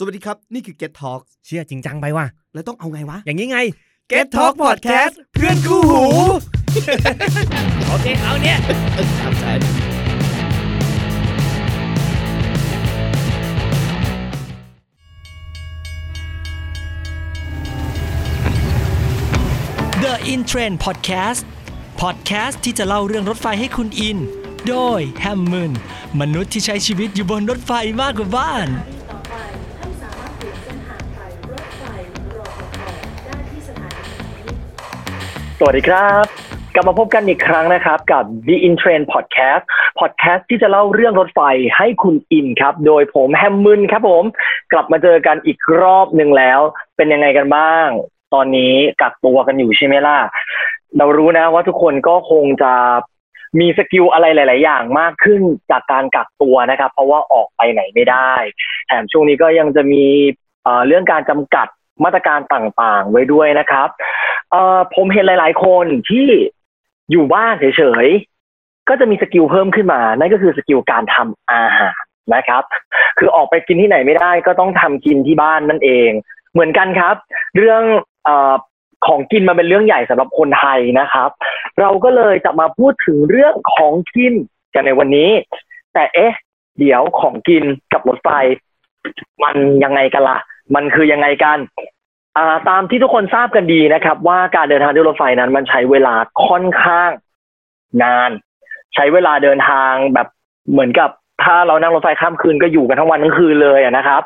สวัสดีครับ นี่คือ Get Talk เชื่อจริงจังไปว่ะ แล้วต้องเอาไงวะ อย่างนี้ไง Get Talk Podcast เพื่อนคู่หู โอเค เอาเนี่ยครับใช่ The In Trend Podcast Podcast ที่จะเล่าเรื่องรถไฟให้คุณอิน โดยแฮมมืนมนุษย์ที่ใช้ชีวิตอยู่บนรถไฟมากกว่าบ้าน สวัสดีครับ กลับมาพบกันอีกครั้งนะครับกับ The In Train Podcast Podcast ที่จะเล่าเรื่องรถไฟให้คุณอินครับ โดยผมแฮมมึนครับผม กลับมาเจอกันอีกรอบหนึ่งแล้ว เป็นยังไงกันบ้าง ตอนนี้กักตัวกันอยู่ใช่ไหมล่ะ เรารู้นะว่าทุกคนก็คงจะมี skill อะไรหลาย ๆ อย่างมากขึ้นจากการกักตัวนะครับ เพราะว่าออกไปไหนไม่ได้ แถมช่วงนี้ก็ยังจะมีเอ่อเรื่องการจำกัด มาตรการต่างๆ ไว้ด้วยนะครับเอ่อผมเห็นหลาย ๆ คนที่อยู่บ้านเฉยๆ ก็จะมี skill เพิ่มขึ้นมา นั่นก็คือ skill การทำอาหารนะครับ คือออกไปกินที่ไหนไม่ได้ก็ต้องทำกินที่บ้านนั่นเอง เหมือนกันครับ เรื่องอของกินมันเป็นเรื่องใหญ่สำหรับคนไทยนะครับ เราก็เลยจะมาพูดถึงเรื่องของกินกันในวันนี้ แต่เอ๊ะ เดี๋ยวของกินกับรถไฟ มันยังไงกันละ่ะ มันคือยังไงกันตามที่ทุกคนทราบกันดีนะครับ ว่าการเดินทางด้วยรถไฟนั้นมันใช้เวลาค่อนข้างนาน ใช้เวลาเดินทางแบบเหมือนกับถ้าเรานั่งรถไฟข้ามคืนก็อยู่กันทั้งวันทั้งคืนเลยนะครับ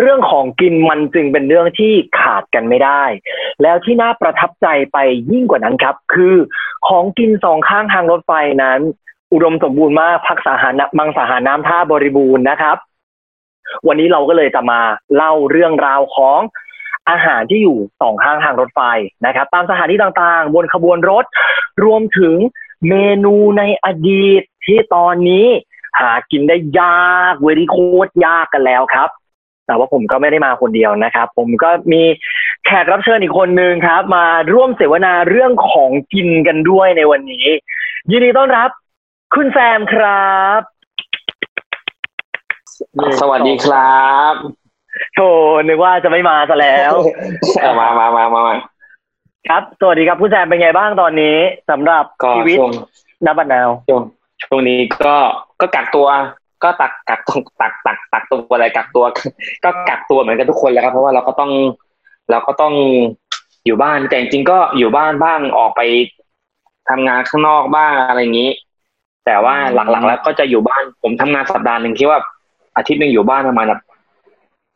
เรื่องของกินมันจึงเป็นเรื่องที่ขาดกันไม่ได้ แล้วที่น่าประทับใจไปยิ่งกว่านั้นครับ คือของกินสองข้างทางรถไฟนั้น อุดมสมบูรณ์มากพักสาหารนะมังสาหารน้ำท่าบริบูรณ์นะครับ วันนี้เราก็เลยจะมาเล่าเรื่องราวของอาหารที่อยู่สองข้างทางรถไฟนะครับ ตามสถานีต่างๆ บนขบวนรถ รวมถึงเมนูในอดีตที่ตอนนี้หากินได้ยากเวรีโคตรยากกันแล้วครับ แต่ว่าผมก็ไม่ได้มาคนเดียวนะครับ ผมก็มีแขกรับเชิญอีกคนนึงครับ มาร่วมเสวนาเรื่องของกินกันด้วยในวันนี้ ยินดีต้อนรับ คุณแซมครับ สวัสดีครับโธ่นึกว่าจะไม่มาซะแล้วเอามามามามามาครับสวัสดีครับคุณแซมเป็นไงบ้างตอนนี้สำหรับก็ชีวิตช่วงนับบันนาวช่วงช่วงนี้ก็ก็กักตัว ก็ตักกักตัวตักตักตักตัวอะไรกักตัว ก็กักตัวเหมือนกันทุกคนแหล้วครับ เพราะว่าเราก็ต้อง เราก็ต้องอยู่บ้านแต่จริงๆก็อยู่บ้านบ้างออกไปทำงานข้างนอกบ้างอะไรอย่างนี้ แต่ว่าหลักๆแล้วก็จะอยู่บ้านผมทำงานสัปดาห์หนึ่งที่ว่า อาทิตย์หนึ่งอยู่บ้านประมาณแบบ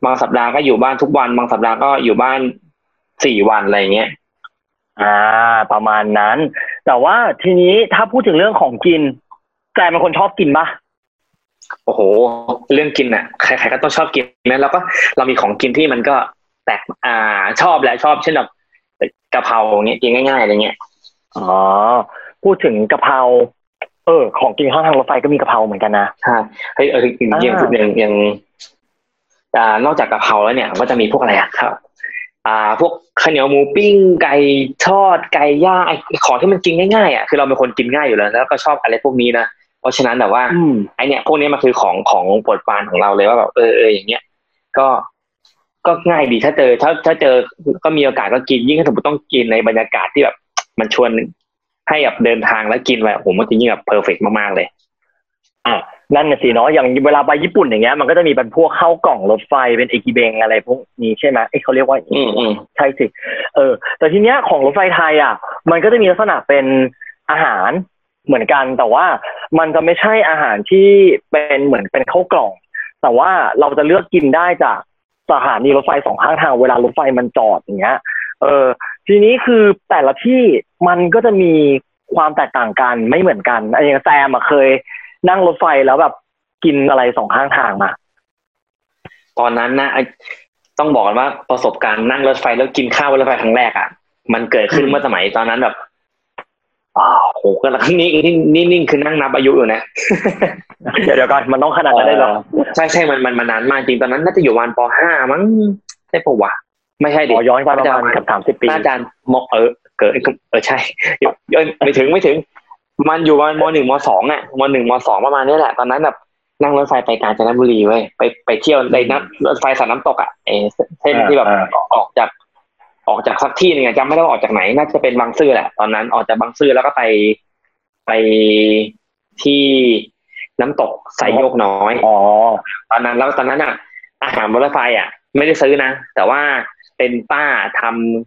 บางสัปดาห์ก็อยู่บ้านทุกวัน บางสัปดาห์ก็อยู่บ้านสี่วันอะไรอย่างเงี้ยอ่า ประมาณนั้น แต่ว่าทีนี้ถ้าพูดถึงเรื่องของกินแซมเป็นคนชอบกินปะโอ้โห เรื่องกินอะใครๆก็ต้องชอบกินนะแล้วก็เรามีของกินที่มันก็แตกอ่าชอบแหละชอบเช่นแบบกะเพราเงี้ยกินง่ายๆอะไรเงี้ยอ๋อพูดถึงกะเพรา เออ ของกินข้างทางรถไฟก็มีกะเพราเหมือนกันนะใช่เฮ้ยเอออย่างอ่าอย่างอย่างอย่างอ่านอกจากกะเพราแล้วเนี่ย ก็จะมีพวกอะไรอะครับ อ่า พวกข้าวเหนียวหมูปิ้ง ไก่ทอดไก่ย่างไอ้ของที่มันกินง่ายๆอะคือเราเป็นคนกินง่ายอยู่แล้ว แล้วก็ชอบอะไรพวกนี้นะเพราะฉะนั้นแบบว่าอืมไอเนี่ยพวกนี้มันคือของของโปรดปรานของเราเลยว่าแบบเออเอออย่างเงี้ยก็ก็ง่ายดีถ้าเจอถ้าถ้าเจอก็มีโอกาสก็กินยิ่งถ้าสมมติต้องกินในบรรยากาศที่แบบ มันชวน ให้แบบเดินทางแล้วกินแบบผมว่าจะยิ่งแบบเพอร์เฟกมากๆเลยอะนั่นน่ะสิเนาะอย่างเวลาไปญี่ปุ่นอย่างเงี้ยมันก็จะมีเป็นพวกข้าวกล่องรถไฟเป็นเอกิเบงอะไรพวกนี้ใช่ไหมเอ้ยเขาเรียกว่าอืมอืมใช่สิเออ แต่ทีเนี้ยของรถไฟไทยอะ มันก็จะมีลักษณะเป็นอาหารเหมือนกัน แต่ว่ามันจะไม่ใช่อาหารที่เป็นเหมือนเป็นข้าวกล่อง แต่ว่าเราจะเลือกกินได้จากสถานีรถไฟสองข้างทางเวลารถไฟมันจอดอย่างเงี้ย เออ ทีนี้คือแต่ละที่มันก็จะมีความแตกต่างกันไม่เหมือนกันไอ้อย่างแซมอะเคย นั่งรถไฟแล้วแบบกินอะไรสองข้างทางมา ตอนนั้นนะไอ้ต้องบอกกันว่าประสบการณ์นั่งรถไฟแล้วกินข้าวบนรถไฟครั้งแรกอะ มันเกิดขึ้นอืมเมื่อสมัยตอนนั้นแบบอ้าวโหก็แล้วนี่นี่นี่นิ่งคือนั่งนับอายุอยู่นะเดี๋ยวเดี๋ยวก่อนมันต้องขนาดนั้นได้เหรอใช่ใช่มันมันมานานมากจริงตอนนั้นน่าจะอยู่วันปห้ามั้งใช่ปะวะ ไม่ใช่ดิขอย้อนไปประมาณเกับสามสิบ30ปีน่าจะมเออเกิดเออใช่เอ้ยไม่ถึงไม่ถึง มันอยู่วันมหนึ่งมสองอะมหนึ่งมสองประมาณนี้แหละตอนนั้นแบบนั่งรถไฟไปกาญจนบุรีเว้ยไปไปเที่ยวในน้ำรถไฟสายน้ำตกอะเออเส้นที่แบบอ่าออกจากออกจากสักที่หนึงอะจำไม่ได้ว่าออกจากไหน น่าจะเป็นบางซื่อแหละ ตอนนั้นออกจากบางซื่อแล้วก็ไปไปที่น้ำตกสายโยกน้อย อ๋อ ตอนนั้นแล้วตอนนั้นอะ อาหารบนรถไฟอะ ไม่ได้ซื้อนะ แต่ว่า เป็นป้าท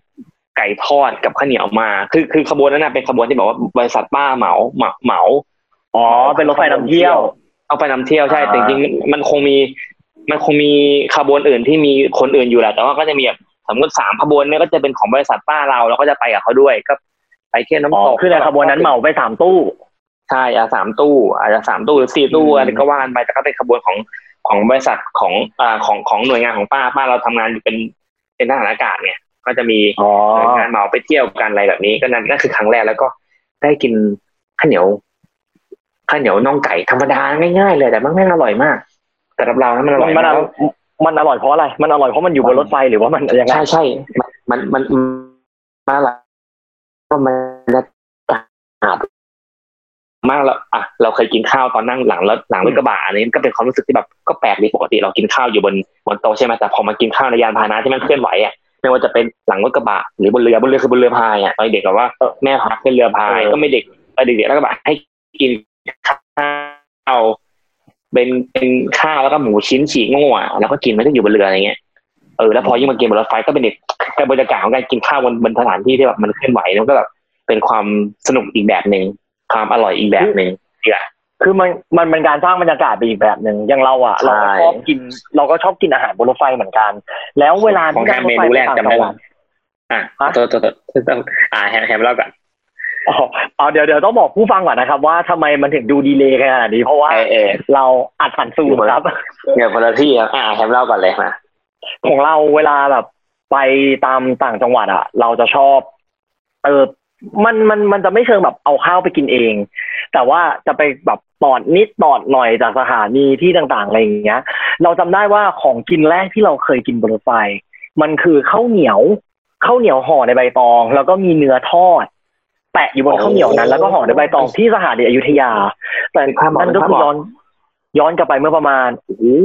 ำไก่ทอดกับข้าวเหนียวมา คือคือขบวนนั้นนะเป็นขบวนที่บอกว่าบริษัทป้าเหมาเหมาเหมาอ๋อเป็นรถไฟนำเที่ยว เอาไปนำเที่ยวใช่อ่าแต่จริงๆมันคงมี มันคงมีขบวนอื่นที่มีคนอื่นอยู่แหละแต่ว่าก็จะมีแบบสมมติสามขบวนเนี่ยก็จะเป็นของบริษัทป้าเราเราก็จะไปกับเขาด้วยก็ไปเที่ยวอ๋อน้ำตกคือในขบวนนั้นเหมาไปสามตู้ใช่อาสามตู้ อาจจะสามตู้หรือสี่ตู้อืมอะไรก็ว่ากันไปแต่ก็เป็นขบวนของของบริษัทของอ่าของของหน่วยงานของป้าป้าเราทำงานอยู่เป็น เป็นทหารอากาศเนี่ยก็จะมีอ๋อหน่วยงานเหมาไปเที่ยวกันอะไรแบบนี้ก็นั่นนั่นคือครั้งแรกแล้วก็ได้กินข้าวเหนียวข้าวเหนียวน่องไก่ธรรมดาง่ายๆเลยแต่มันแม่งอร่อยมากแต่สำหรับเรานะมันอร่มัอนยมันมากอมันอร่อยเพราะอะไร มันอร่อยเพราะมันอยู่บนรถไฟหรือว่ามันยังไงใช่ใช่มันมันมันมันอร่อยก็มันจะอาบ มากแล้วอะเราเคยกินข้าวตอนนั่งหลังรถหลังรถกระบะอันนี้ก็เป็นความรู้สึกที่แบบก็แปลกดีปกติเรากินข้าวอยู่บนบนโต๊ะใช่ไหมแต่พอมากินข้าวในยานพาหนะที่มันเคลื่อนไหวอะไม่ว่าจะเป็นหลังรถกระบะหรือบนเรือบนเรือคือบนเรือพายอะตอนเด็กแบบว่าเออแม่พาขึ้นเรือพายเออก็ไม่เด็กตอนเด็กๆแล้วก็แบบให้กินข้าวเป็นเป็นข้าวแล้วก็หมูชิ้นฉีกโง่อะแล้วก็กินไม่ได้อยู่บนเรืออะไรเงี้ยเออแล้วพอยิ่งมากินบนรถไฟก็เป็นเด็กกับบรรยากาศของการกินข้าวบนบนสถานที่ที่แบบมันเคลื่อนไหวแล้วก็แบบเป็นความสนุกอีกแบบหนึ่ง ความอร่อยอีกแบบหนึ่งที่ละคือมันมันเป็นการสร้างบรรยากาศไปอีกแบบหนึ่งอย่างเราอะใช่เราก็ชอบกิน เราก็ชอบกินอาหารบนรถไฟเหมือนกัน แล้วเวลาของที่แฮนั่มงรถไฟเมนูแรกไปต่างจำจัได้งหวัว่าดอะฮะตัวตัวตัวต้องอ่าแฮมแฮมเล่าก่อนอ๋อเอาเดี๋ยวเดี๋ยวต้องบอกผู้ฟังก่อนนะครับ ว่าทำไมมันถึงดูดีเลย์ขนาดนี้เพราะว่าเออเออเราอัดผ่านซูมครับเดี๋ยวคนละที่ครับอ่าแฮมเล่าก่อนเลยมาของเราเวลาแบบไปตามต่างจังหวัดอะ เราจะชอบเออ มันมันมันจะไม่เชิงแบบเอาข้าวไปกินเอง แต่ว่าจะไปแบบตอดนิดตอดหน่อยจากสถานีที่ต่างๆอะไรอย่างเงี้ย เราจำได้ว่าของกินแรกที่เราเคยกินบนรถไฟ มันคือข้าวเหนียวข้าวเหนียวห่อในใบตอง แล้วก็มีเนื้อทอด แปะอยู่บนข้าวเหนียวนั้น แล้วก็ห่อในใบตองที่สถานีอยุธยา แต่นั่นก็คือย้อนย้อนกลับไปเมื่อประมาณโอ้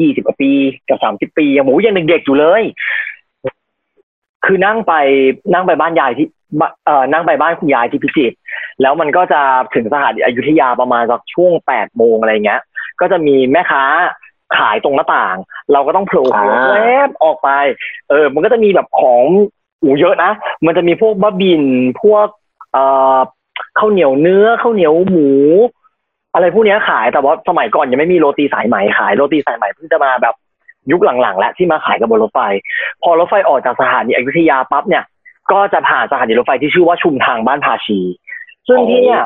ยี่สิบกว่าปีกับสามสิบปียังหมูยังเด็กๆอยู่เลย คือนั่งไปนั่งไปบ้านยายที่นเอ่อนั่งไปบ้านคุณยายที่พิจิตรแล้วมันก็จะถึงสถานีอยุธยาประมาณสักช่วงแปดโมงอะไรเงี้ย ก็จะมีแม่ค้าขายตรงหน้าต่าง เราก็ต้องโผล่หัวแวบออกไป เออ มันก็จะมีแบบของอูเยอะนะ มันจะมีพวกบะบินพวกเอ่อข้าวเหนียวเนื้อข้าวเหนียวหมู อะไรพวกนี้ขายแต่ว่าสมัยก่อนยังไม่มีโรตีสายไหมขายโรตีสายไหมเพิ่งจะมาแบบ ยุคหลังๆ แล้วที่มาขายกับบนรถไฟ พอรถไฟออกจากสถานีอยุธยาปั๊บเนี่ย ก็จะผ่านสถานีรถไฟที่ชื่อว่าชุมทางบ้านภาชี ซึ่งที่เนี่ย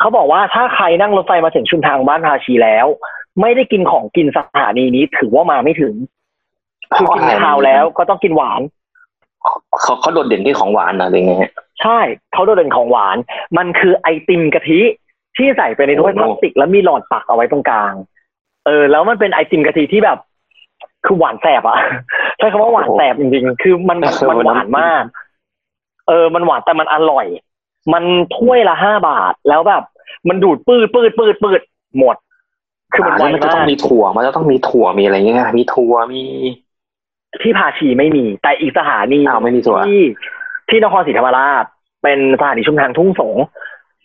เขาบอกว่าถ้าใครนั่งรถไฟมาถึงชุมทางบ้านภาชีแล้ว ไม่ได้กินของกินสถานีนี้ถือว่ามาไม่ถึงคือกินข้าวแล้วก็ต้องกินหวานเขาเขาโดดเด่นที่ของหวานนะหรือไงฮะใช่เขาโดดเด่นของหวาน มันคือไอติมกะทิที่ใส่ไปในถ้วยโอ้พโหลาสติกแล้วมีหลอดปักเอาไว้ตรงกลาง เออ แล้วมันเป็นไอติมกะทิที่แบบ คือหวานแสบอะใช้คำว่าหวานแสบจริงๆ คือมันมันหวานมาก เออ มันหวานแต่มันอร่อย มันถ้วยละห้าบาทแล้วแบบ มันดูดปืดปืดปืดปืดหมด คือมันไวแล้วมันจะต้อมางกมีถั่ว มันจะต้องมีถั่วมีอะไรเงี้ยมีถั่วมีที่ภาชีไม่มี แต่อีกสถานีอ้าวไม่มีถั่วที่ที่นครศรีธรรมราช เป็นสถานีชุมทางทุ่งสง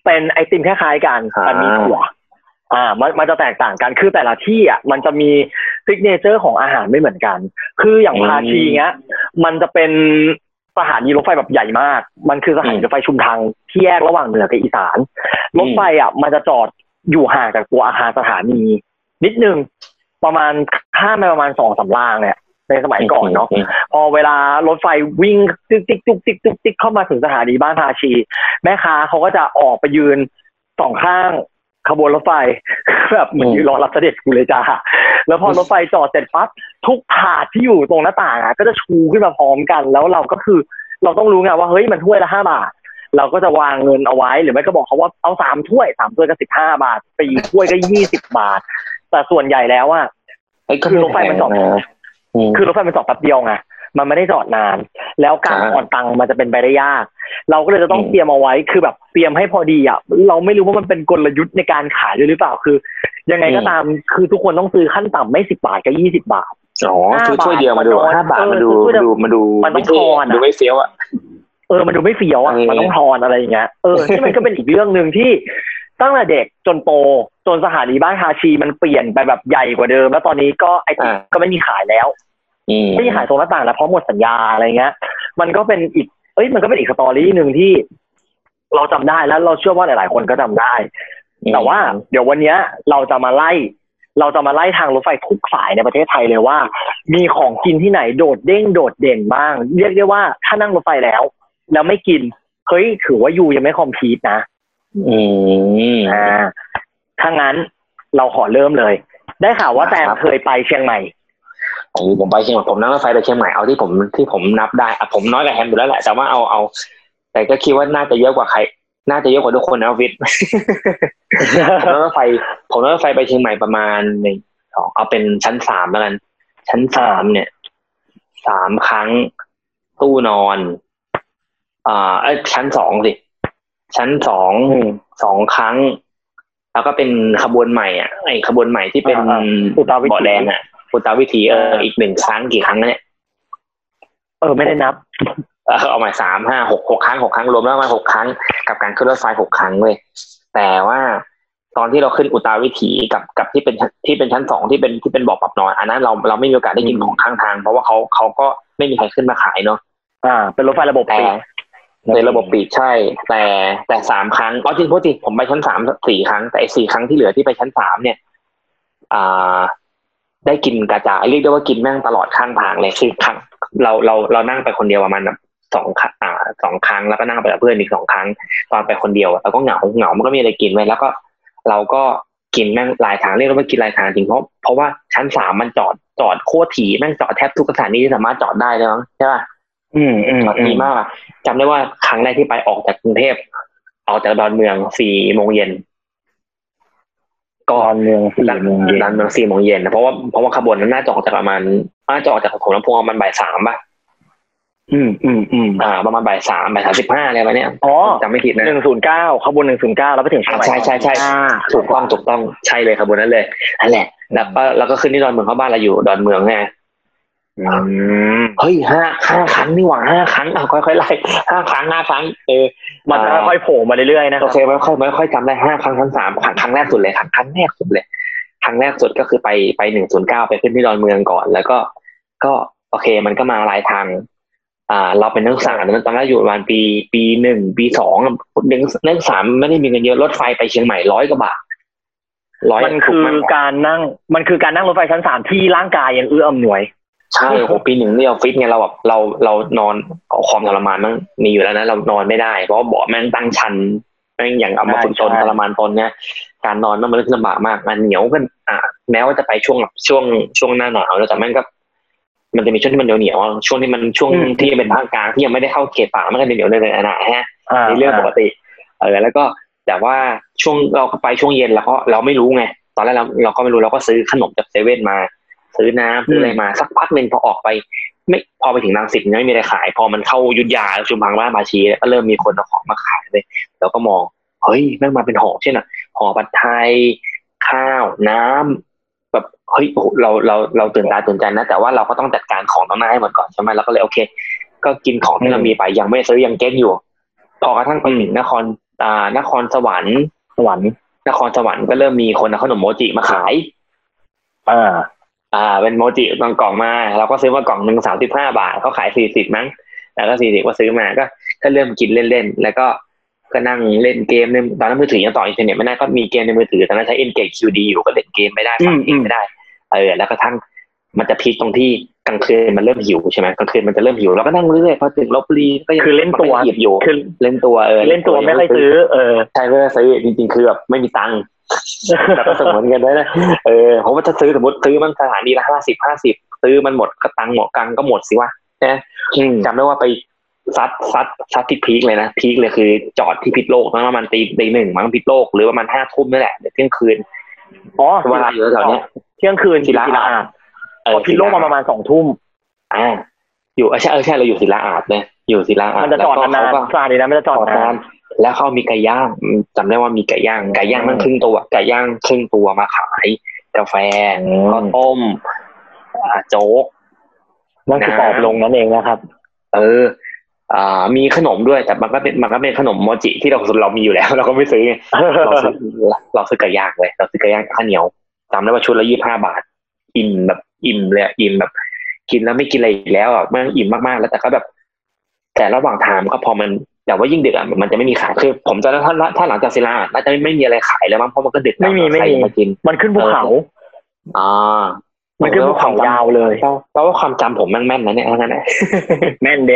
เป็นไอติมคล้ายๆกันแต่มีถั่ว อ่า มันมันจะแตกต่างกันคือแต่ละที่อะมันจะมี ซิกเนเจอร์ของอาหารไม่เหมือนกัน คืออย่างภาชีเงี้ย มันจะเป็นสถานีรถไฟแบบใหญ่มาก มันคือสถานีรถไฟชุมทางที่แยกระหว่างเหนือกับอีสาน รถไฟอะมันจะจอดอยู่ห่างจากตัวอาคารสถานี นิดนึงประมาณข้ามไปประมาณสองสามรางเนี่ยในสมัยก่อนเนาะพอเวลารถไฟวิ่งติ๊กติ๊กตุ๊กติ๊กตุ๊กติ๊กเข้ามาถึงสถานีบ้านภาชี แม่ค้าเขาก็จะออกไปยืนสองข้าง ขบวนรถไฟแบบเหมือนยืนรอรับเสด็จกูเลยจ้าแล้วพอรถไฟจอดเสร็จปั๊บทุกถาดที่อยู่ตรงหน้าต่างอะก็จะชูขึ้นมาพร้อมกัน แล้วเราก็คือเราต้องรู้ไงว่าเฮ้ยมันถ้วยละห้าบาท เราก็จะวางเงินเอาไว้ หรือไม่ก็บอกเขาว่าเอาสามถ้วยสามถ้วยก็สิบห้าบาทสี่ถ้วยก็ยี่สิบบาท แต่ส่วนใหญ่แล้วอะเอ้ยก็คือรถไฟมันจอดแพงนะมคือรถไฟมันจอดแป๊บเดียวไงมันไม่ได้จอดนาน แล้วการอ่าผ่อนตังค์มันจะเป็นไปได้ยากเราก็เลยจะต้องอืมเตรียมเอาไว้คือแบบเตรียมให้พอดีอะเราไม่รู้ว่ามันเป็นกลยุทธ์ในการขายด้วยหรือเปล่าคือ ยังไงก็ตามคือทุกคนต้องซื้อขั้นต่ำไม่สิบาทก็ยี่สิบาทอ๋อซื้อถ้วยเดียวมาดูห้าห้าบาบาททมาดูเออซื้อถ้วยเดียวดูมาดูมันต้องไเท่ทอนอะดูไม่เฟี้ยวอะเออมันดูไม่เฟี้ยวอะเออมันต้องทอนอะไรอย่างเงี้ยเออที่มันก็เป็นอีกเรื่องหนึ่งที่ตั้งแต่เด็กจนโตจนสถานีบ้านฮาชีมันเปลี่ยนไปแบบใหญ่กว่าเดิม แล้วตอนนี้ก็ไอติมก็ไม่มีขายแล้วอืมไม่มีขายตรงหน้าต่างแล้วเพราะหมดสัญญาอะไรเงี้ย มันก็เป็นอีก เอ้ยมันก็เป็นอีกสตอรี่หนึ่งที่เราจำได้แล้วเราเชื่อว่าหลาย ๆ คนก็จำได้ แต่ว่าเดี๋ยววันเนี้ยเราจะมาไล่ เราจะมาไล่ทางรถไฟทุกสายในประเทศไทยเลยว่า มีของกินที่ไหนโดดเด้งโดดเด่นบ้าง เรียกได้ว่าถ้านั่งรถไฟแล้ว แล้วไม่กินเฮ้ยถือว่ายูยังไม่คอมพลีทนะอืมอ่าถ้างั้นเราขอเริ่มเลย ได้ข่าวว่าแซมครับเคยไปเชียงใหม่ โอ้ผมไปเชียงใหม่ผมนั่งรถไฟไปเชียงใหม่เอาที่ผมที่ผมนับได้อะผมน้อยกว่าแฮมอยู่แล้วแหละแต่ว่าเอาเอา แต่ก็คิดว่าน่าจะเยอะกว่าใคร น่าจะเยอะกว่าทุกคนนะวิทย์ผมนั่งรถไฟ ผมนั่งรถไฟไปเชียงใหม่ประมาณหนึ่งสองเอาเป็นชั้นสามแล้วกัน ชั้นสามเนี่ยสามครั้งตู้นอน อ่าเอ้ยชั้นสองสิ ชั้นสองอืมสองครั้ง แล้วก็เป็นขบวนใหม่อะไอ้ขบวนใหม่ที่เป็นอ่าอุตราวิถีเบาะแดงอะ อุตราวิถีเอออีกหนึ่งครั้งกี่ครั้งนะเนี่ยเออไม่ได้นับเออเอามาสามห้าหกหกครั้งหกครั้งรวมแล้วประมาณหกครั้งกับการขึ้นรถไฟหกครั้งเลยแต่ว่าตอนที่เราขึ้นอุตราวิถีกับกับที่เป็นที่เป็นชั้นสองที่เป็นที่เป็นบ่อปรับนอนอันนั้นเราเราไม่มีโอกาสได้กินอืมของข้างทาง เพราะว่าเขาเขาก็ไม่มีใครขึ้นมาขายเนาะอ่า เป็นรถไฟระบบแต่ปิดในระบบปิดใช่ แต่แต่สามครั้งอ๋อจริงพูดจริงผมไปชั้นสามสี่ครั้งแต่ไอ้สี่ครั้งที่เหลือที่ไปชั้นสามเนี่ย อ่า ได้กินกระจายเรียกได้ว่ากินแม่งตลอดข้างทางเลยคือครั้งเราเราเรานั่งไปคนเดียวประมาณแบบสองครั้งอ่าสองครั้งแล้วก็นั่งไปกับเพื่อนอีกสองครั้ง ตอนไปคนเดียวอะเราก็เหงาเหงามันก็มีอะไรกินไว้แล้วก็ เราก็กินแม่งหลายทางเรียกได้ว่ากินหลายทางจริงเพราะเพราะว่าชั้นสามมันจอดจอดโคตรถี่แม่งจอดแทบทุกสถานีที่สามารถจอดได้เลยมั้งใช่ป่ะอืมอืมจอดอืดีมมากอะจำได้ว่าครั้งแรกที่ไปออกจากกรุงเทพออกจากดอนเมืองสี่โมงเย็น กอนเมืองสี่โมงเย็นดอนเมืองสี่โมงเย็นนะเพราะว่าเพราะว่าขบวนนั้นน่าจะออกจากประมาณน่าจะออกจากหัวลำโพงประมาณบ่ายสามป่ะอืมอืมอืมอ่า ประมาณบ่ายสามบ่ายสามสิบห้าอะไรประมาณเนี้ยอ๋อจำไม่ผิดนะหนึ่งศูนย์เก้าขบวนหนึ่งศูนย์เก้าแล้วไปถึงเชียงใหม่ใช่ใช่ใช่อ่าถูกต้องถูกต้องใช่เลยขบวนนั้นเลยนั่นแหละแล้วก็แล้วก็ขึ้นที่ดอนเมืองเข้าบ้านเราอยู่ดอนเมืองไงอืม เฮ้ยห้าห้าครั้งนี่หว่าห้าครั้งอะค่อยๆไล่ห้าครั้งห้าครั้งเออมันจะค่อยๆโผล่มาเรื่อยๆนะคโอรับเคไม่ค่อยไม่ค่อยจำได้ห้าครั้งครั้งสามครั้งครั้งแรกสุดเลยครั้งครั้งแรกสุดเลยครั้งแรกสุดก็คือไปไปหนึ่งศูนย์เก้าไปขึ้นที่ดอนเมืองก่อน แล้วก็ ก็โอเค มันก็มาหลายทาง อ่า เราเป็นนักศึกษาตอนแรกอยู่ประมาณปีปีหนึ่งปีสองนักนักศึกษาไม่ได้มีเงินเยอะรถไฟไปเชียงใหม่ร้อยกว่าบาทร้อยมันคือการนั่ง มันคือการนั่งรถไฟชั้นสามที่ร่างกายยังเอื้ออำนวย ใช่โหปีหนึ่งนี่ออฟฟิศไงเราแบบเราเรานอนความทรมานมันมีอยู่แล้วนะเรานอนไม่ได้เพราะว่าเบาะแม่งตั้งชันแม่งอย่างเอามาฝึกตนใช่ทรมานตนเนี่ยการนอนมันมันลำบากมากมันเหนียวกันอะแม้ว่าจะไปช่วงแบบช่วงช่วงหน้าหนาวแล้วแต่แม่งก็มันจะมีช่วงที่มันเหนียวเหนียวๆช่วงที่มันช่วงที่เป็นภาคกลางที่ยังไม่ได้เข้าเขตป่ามันก็จะเหนียวเลยๆนะฮะาในเรื่องปกติเออแล้วก็แต่ว่าช่วงเราไปช่วงเย็นแล้วก็เราไม่รู้ไงตอนแรกเราเราก็ไม่รู้เราก็ซื้อขนมจากเซเว่นมา ซื้อน้ำซื้ออะไรมาสักพักหนึ่งพอออกไป ไม่พอไปถึงรังสิตยังไม่มีอะไรขาย พอมันเข้าอยุทธยาชุมพังบ้านมาชีเนี่ยก็เริ่มมีคนเอาของมาขายเลยเราก็มองเฮ้ยแม่งมาเป็นห่อเช่นอะห่อผัดไทยข้าวน้ำแบบเฮ้ยโอ้โหเราเราเราตื่นตาตื่นใจนะ แต่ว่าเราก็ต้องจัดการของต้องหน้าให้หมดก่อนใช่ไหมเราก็เลยโอเค ก็กินของที่เรามีไปยังไม่ได้ซื้อยังเก็ตอยู่ พอกระทั่งไปถึงนครอ่านครสวรรค์สวรรค์นครสวรรค์ก็เริ่มมีคนเอาขนมโมจิมาขาย อ่า อ่าเป็นโมจิกล่องกล่องมา เราก็ซื้อมากล่องหนึ่งสามสิบห้าบาทเขาขายสี่สิบมั้ง แล้วก็สี่สิบก็ซื้อมาก็ก็เริ่มกินเล่นๆ แล้วก็ก็นั่งเล่นเกมในตอนนั้นมือถือยังต่ออินเทอร์เน็ตไม่ได้ก็มีเกมในมือถือตอนนั้นใช้ Engage QD อยู่ก็เล่นเกมไม่ได้ฟังเพลงไม่ได้เออแล้วก็ทั้ง มันจะพีคตรงที่กลางคืนมันเริ่มหิวใช่ไหมกลางคืนมันจะเริ่มหิวเราก็นั่งเรื่อยๆพอถึงลบบุรีก็ยังคือเล่นตัวหยิบอยู่คือเล่นตัวเออเล่นตัวไม่ค่อยซื้อเออใช่ไม่ได้ซื้อจริงๆคือแบบไม่มีตังค์แต่ก็สมวนกันด้วยนะเออผมว่าจะซื้อสมมติซื้อมันสถานีละห้าสิบห้าสิบซื้อมันหมดก็ตังค์หมดตังค์ก็หมดสิวะนะอืมจำได้ว่าไปซัดซัดซัดที่ peak เลยนะ peak เลยคือ จอดที่พิษโลกประมาณตีตีหนึ่งมั้งพิษโลกหรือประมาณห้าทุ่มนี่แหละเดี๋ยวเที่ยงคืนอ๋อเวลาอยู่แถวๆเนี้ยเที่ยงคืนศิลาศิลาอาอาสน์ พอพิษโลกมาประมาณสองทุ่มอ่า อยู่เออใช่เออใช่เราอยู่ศิลาอาสน์เลยอยู่ศิลาอามันจะจอดแล้วก็นานเขาก็ๆสถานีนั้นมันจะจอดนานแล้วเขามีไก่ย่างอืมจำได้ว่ามีไก่ย่างไก่ย่างนั่งครึ่งตัวไก่ย่างครึ่งตัวมาขาย กาแฟอืมข้าวต้มอ่าโจ๊กนั่นคือน้ำตอบลงนั่นเองนะครับ เออ อ่า มีขนมด้วย แต่มันก็เป็นมันก็เป็นขนมโมจิที่เราเรามีอยู่แล้ว เราก็ไม่ซื้อไงเราซื้อเราซื้อไก่ย่างเลยเราซื้อไก่ย่างกับข้าวเหนียวจำได้ว่าชุดละยี่ห้าบาท อิ่มแบบ อิ่มเลยอะอิ่มแบบ กินแล้วไม่กินอะไรอีกแล้วอะมันอิ่มมากๆแล้วแต่ก็แบบ แต่ระหว่างทางก็พอมันแต่ว่ายิ่งดึกอะมันจะไม่มีขายคือ ผมจะถ้าถ้าหลังจากศิลาน่าจะไม่มีอะไรขายแล้วมั้งเพราะมันก็ดึกแล้วไม่มีไม่ใครมีจะมากิน มันขึ้นภูเขาอ่ามันขึ้นภูเขายาวเลยแปลว่าความจำผมแม่นแม่นๆนะเนี่ยทั้งนั้นนะแม่นเด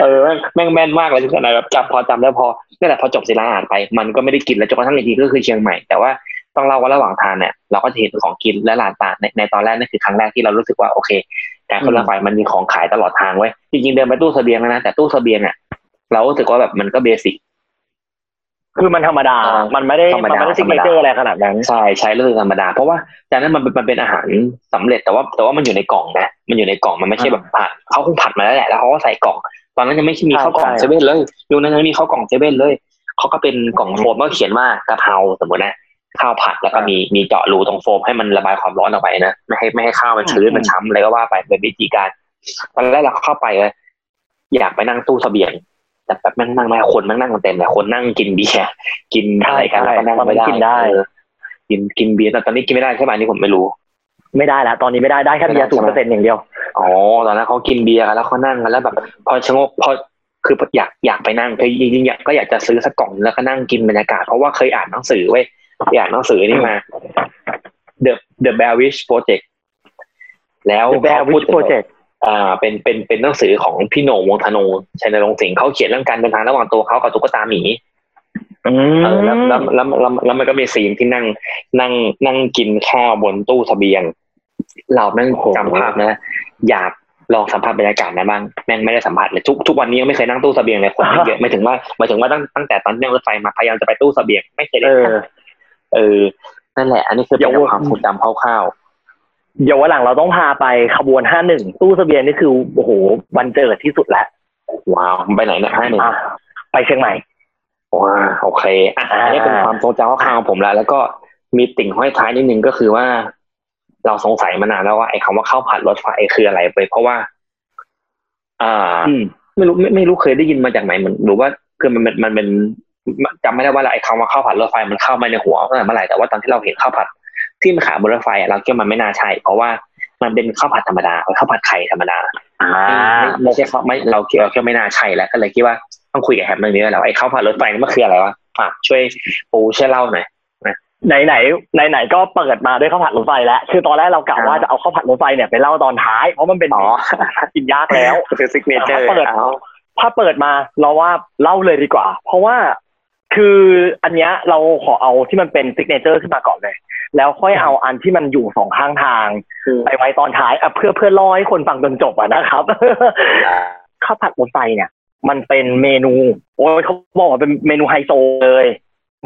เออแม่งแม่นมากเลยที่ไหนแบบจับพอจำได้พอนี่แหละพอจบศิลาอ่านไป มันก็ไม่ได้กินแล้วจนกระทั่งอีกทีก็คือเชียงใหม่แต่ว่า ต้องเล่าว่าระหว่างทางเนี่ยเราก็จะเห็นของกินและร้านต่างในในตอนแรกนั่นคือครั้งแรกที่เรารู้สึกว่าโอเคการขึ้นรถไฟมันมีของขายตลอดทางไว้ยจริงๆเดินไปตู้เสบียงแล้วนะแต่ตู้เสบียงอะเรารู้สึกว่าแบบมันก็เบสิกคือมันธรรมดาอ่ามัมันไม่ได้ธรรมมันดาไม่ได้ธซิรกรมเนดาเจอร์อะไรขนาดนั้น ใช่ใช้รู้สึกธรรมดา เพราะว่าจากนั้นมันมันเป็นอาหารสำเร็จแต่ว่าแต่ว่ามันอยู่ในกล่องนะ มันอยู่ในกล่องมันไม่ใช่แบบผัดเขาคงผัดมาแล้วแหละแล้วเขาก็ใส่กล่อง ตอนนั้นยังไม่มีข้าวกล่องใช่เซเว่นเลยยุคนั้นยังไม่มีข้าวกล่องเซเว่นเลยเขาก็เป็นกล่องโฟมก็เขียนว่ากะเพราสมมตินะ ข้าวผัดแล้วก็มีมีเจาะรูตรงโฟมให้มันระบายความร้อนออกไปนะไม่ให้ไม่ให้ข้าวมันชื้นมันช้ำอะไรก็ว่าไปเป็นวิธีการตอนแรกเราเข้าไปเลยอยากไปนั่งตู้เสบียงแต่แบบนั่งนั่งไม่ได้คนนั่งนั่งกันเต็มเลยคนนั่งกินเบียร์กินอะไรกันแล้วก็นั่งไม่ได้กินได้เออกินกินเบียร์แต่ตอนนี้กินไม่ได้ใช่ไหมอันนี่ผมไม่รู้ ไม่ได้แล้วตอนนี้ไม่ได้ได้แค่เบียร์ไม่ศูนได้เปอร์เซ็นต์อย่างเดียวอ๋อตอนนั้นเขากินเบียร์กันแล้วเขานั่งกันแล้วแบบพอชะโงกพอคืออยากอยากไปนั่งคือจริงๆอยากก็อยากจะซื้อสักกล่องแล้วก็นั่งกินบรรยากาศเพราะว่าเคยอ่านหนังสือเว้ย อ่านหนังสือนี่มา The The Bear Wish Project แล้ว The Bear เขาพูด Wish Project อ่าเป็นเป็นเป็นหนังสือของพี่โหน่งวงธนงชัยนรงค์สิงห์เขาเขียนเรื่องการเดินทางระหว่างตัวเขากับตุ๊กตาหมีอืเออแล้วมแล้วแล้วแล้วแล้วมันก็มีซีนที่นั่ง นั่ง นั่งกินข้าวบนตู้เสบียง เราแม่งจำภาพนะ อยากลองสัมผัสบรรยากาศนั้นบ้างแม่งไม่ได้สัมผัสเลยทุกทุกวันนี้ยังไม่เคยนั่งตู้เสบียงเลยคนเยอะไม่ถึงว่าหมายถึงว่าตั้งตั้งแต่ตอนนั่งรถไฟมาพยายามจะไปตู้เสบียงไม่เคยเอได้อ เออนั่นแหละ อันนี้คือเป็นเดี๋ยวความทรงจำคร่าวเดี๋ยววันหลังเราต้องพาไปขบวนห้าหนึ่งตู้เสบียงนี่คือโอ้โหวันเจิดที่สุดแล้วๆว้าวไปไหนเนี่ยห้าหนึ่งอะไปเชียงใหม่ว้าโอเคอะอ่าอันนี้เป็นความทรงจำคร่าวๆของผมแล้ว แล้วก็มีติ่งห้อยท้ายนิดนึงก็คือว่า เราสงสัยมานานแล้วว่าไอ้คำว่าข้าวผัดรถไฟคืออะไรไป เพราะว่า อ่าอืมไม่รู้ไม่ไม่รู้เคยได้ยินมาจากไหนเหมือนหรือว่าคือมันมันมันเป็น จำไม่ได้ว่าไอ้คำว่าข้าวผัดรถไฟมันเข้ามาในหัวตั้งแต่เมื่อไหร่แต่ว่าตอนที่เราเห็นข้าวผัดที่มันขายบนรถไฟอะเราคิดว่ามันไม่น่าใช่ เพราะว่ามันเป็นข้าวผัดธรรมดาข้าวผัดไข่ธรรมดาอ่าไม่ไม่ใช่ข้าวไม่เราคิดเราคิดว่าไม่น่าใช่แล้วก็เลยคิดว่าต้องคุยกับแฮมเรื่องนี้แล้วไอ้ข้าวผัดรถไฟนี่มันคืออะไรวะฝากช่วยปูช่วยเล่าหน่อยไหนไหนไหนไหนๆก็เปิดมาด้วยข้าวผัดรถไฟแล้วคือตอนแรกเรากะอ่าว่าจะเอาข้าวผัดรถไฟเนี่ยไปเล่าตอนท้ายเพราะมันเป็นอ๋อกินยากแล้วคือ signature เปิดถ้าเปิดมาเราว่าเล่าเลยดีกว่า เพราะว่า คืออันเนี้ยเราขอเอาที่มันเป็น signature ขึ้นมาก่อนเลย แล้วค่อยเอาอันที่มันอยู่สองข้างทาง ไปไว้ตอนท้ายอะเพื่อเพื่อรอให้คนฟังจนจบอะนะครับข้าวผัดรถไฟเนี่ย มันเป็นเมนูโอ้ยเขาบอกว่าเป็นเมนูไฮโซเลย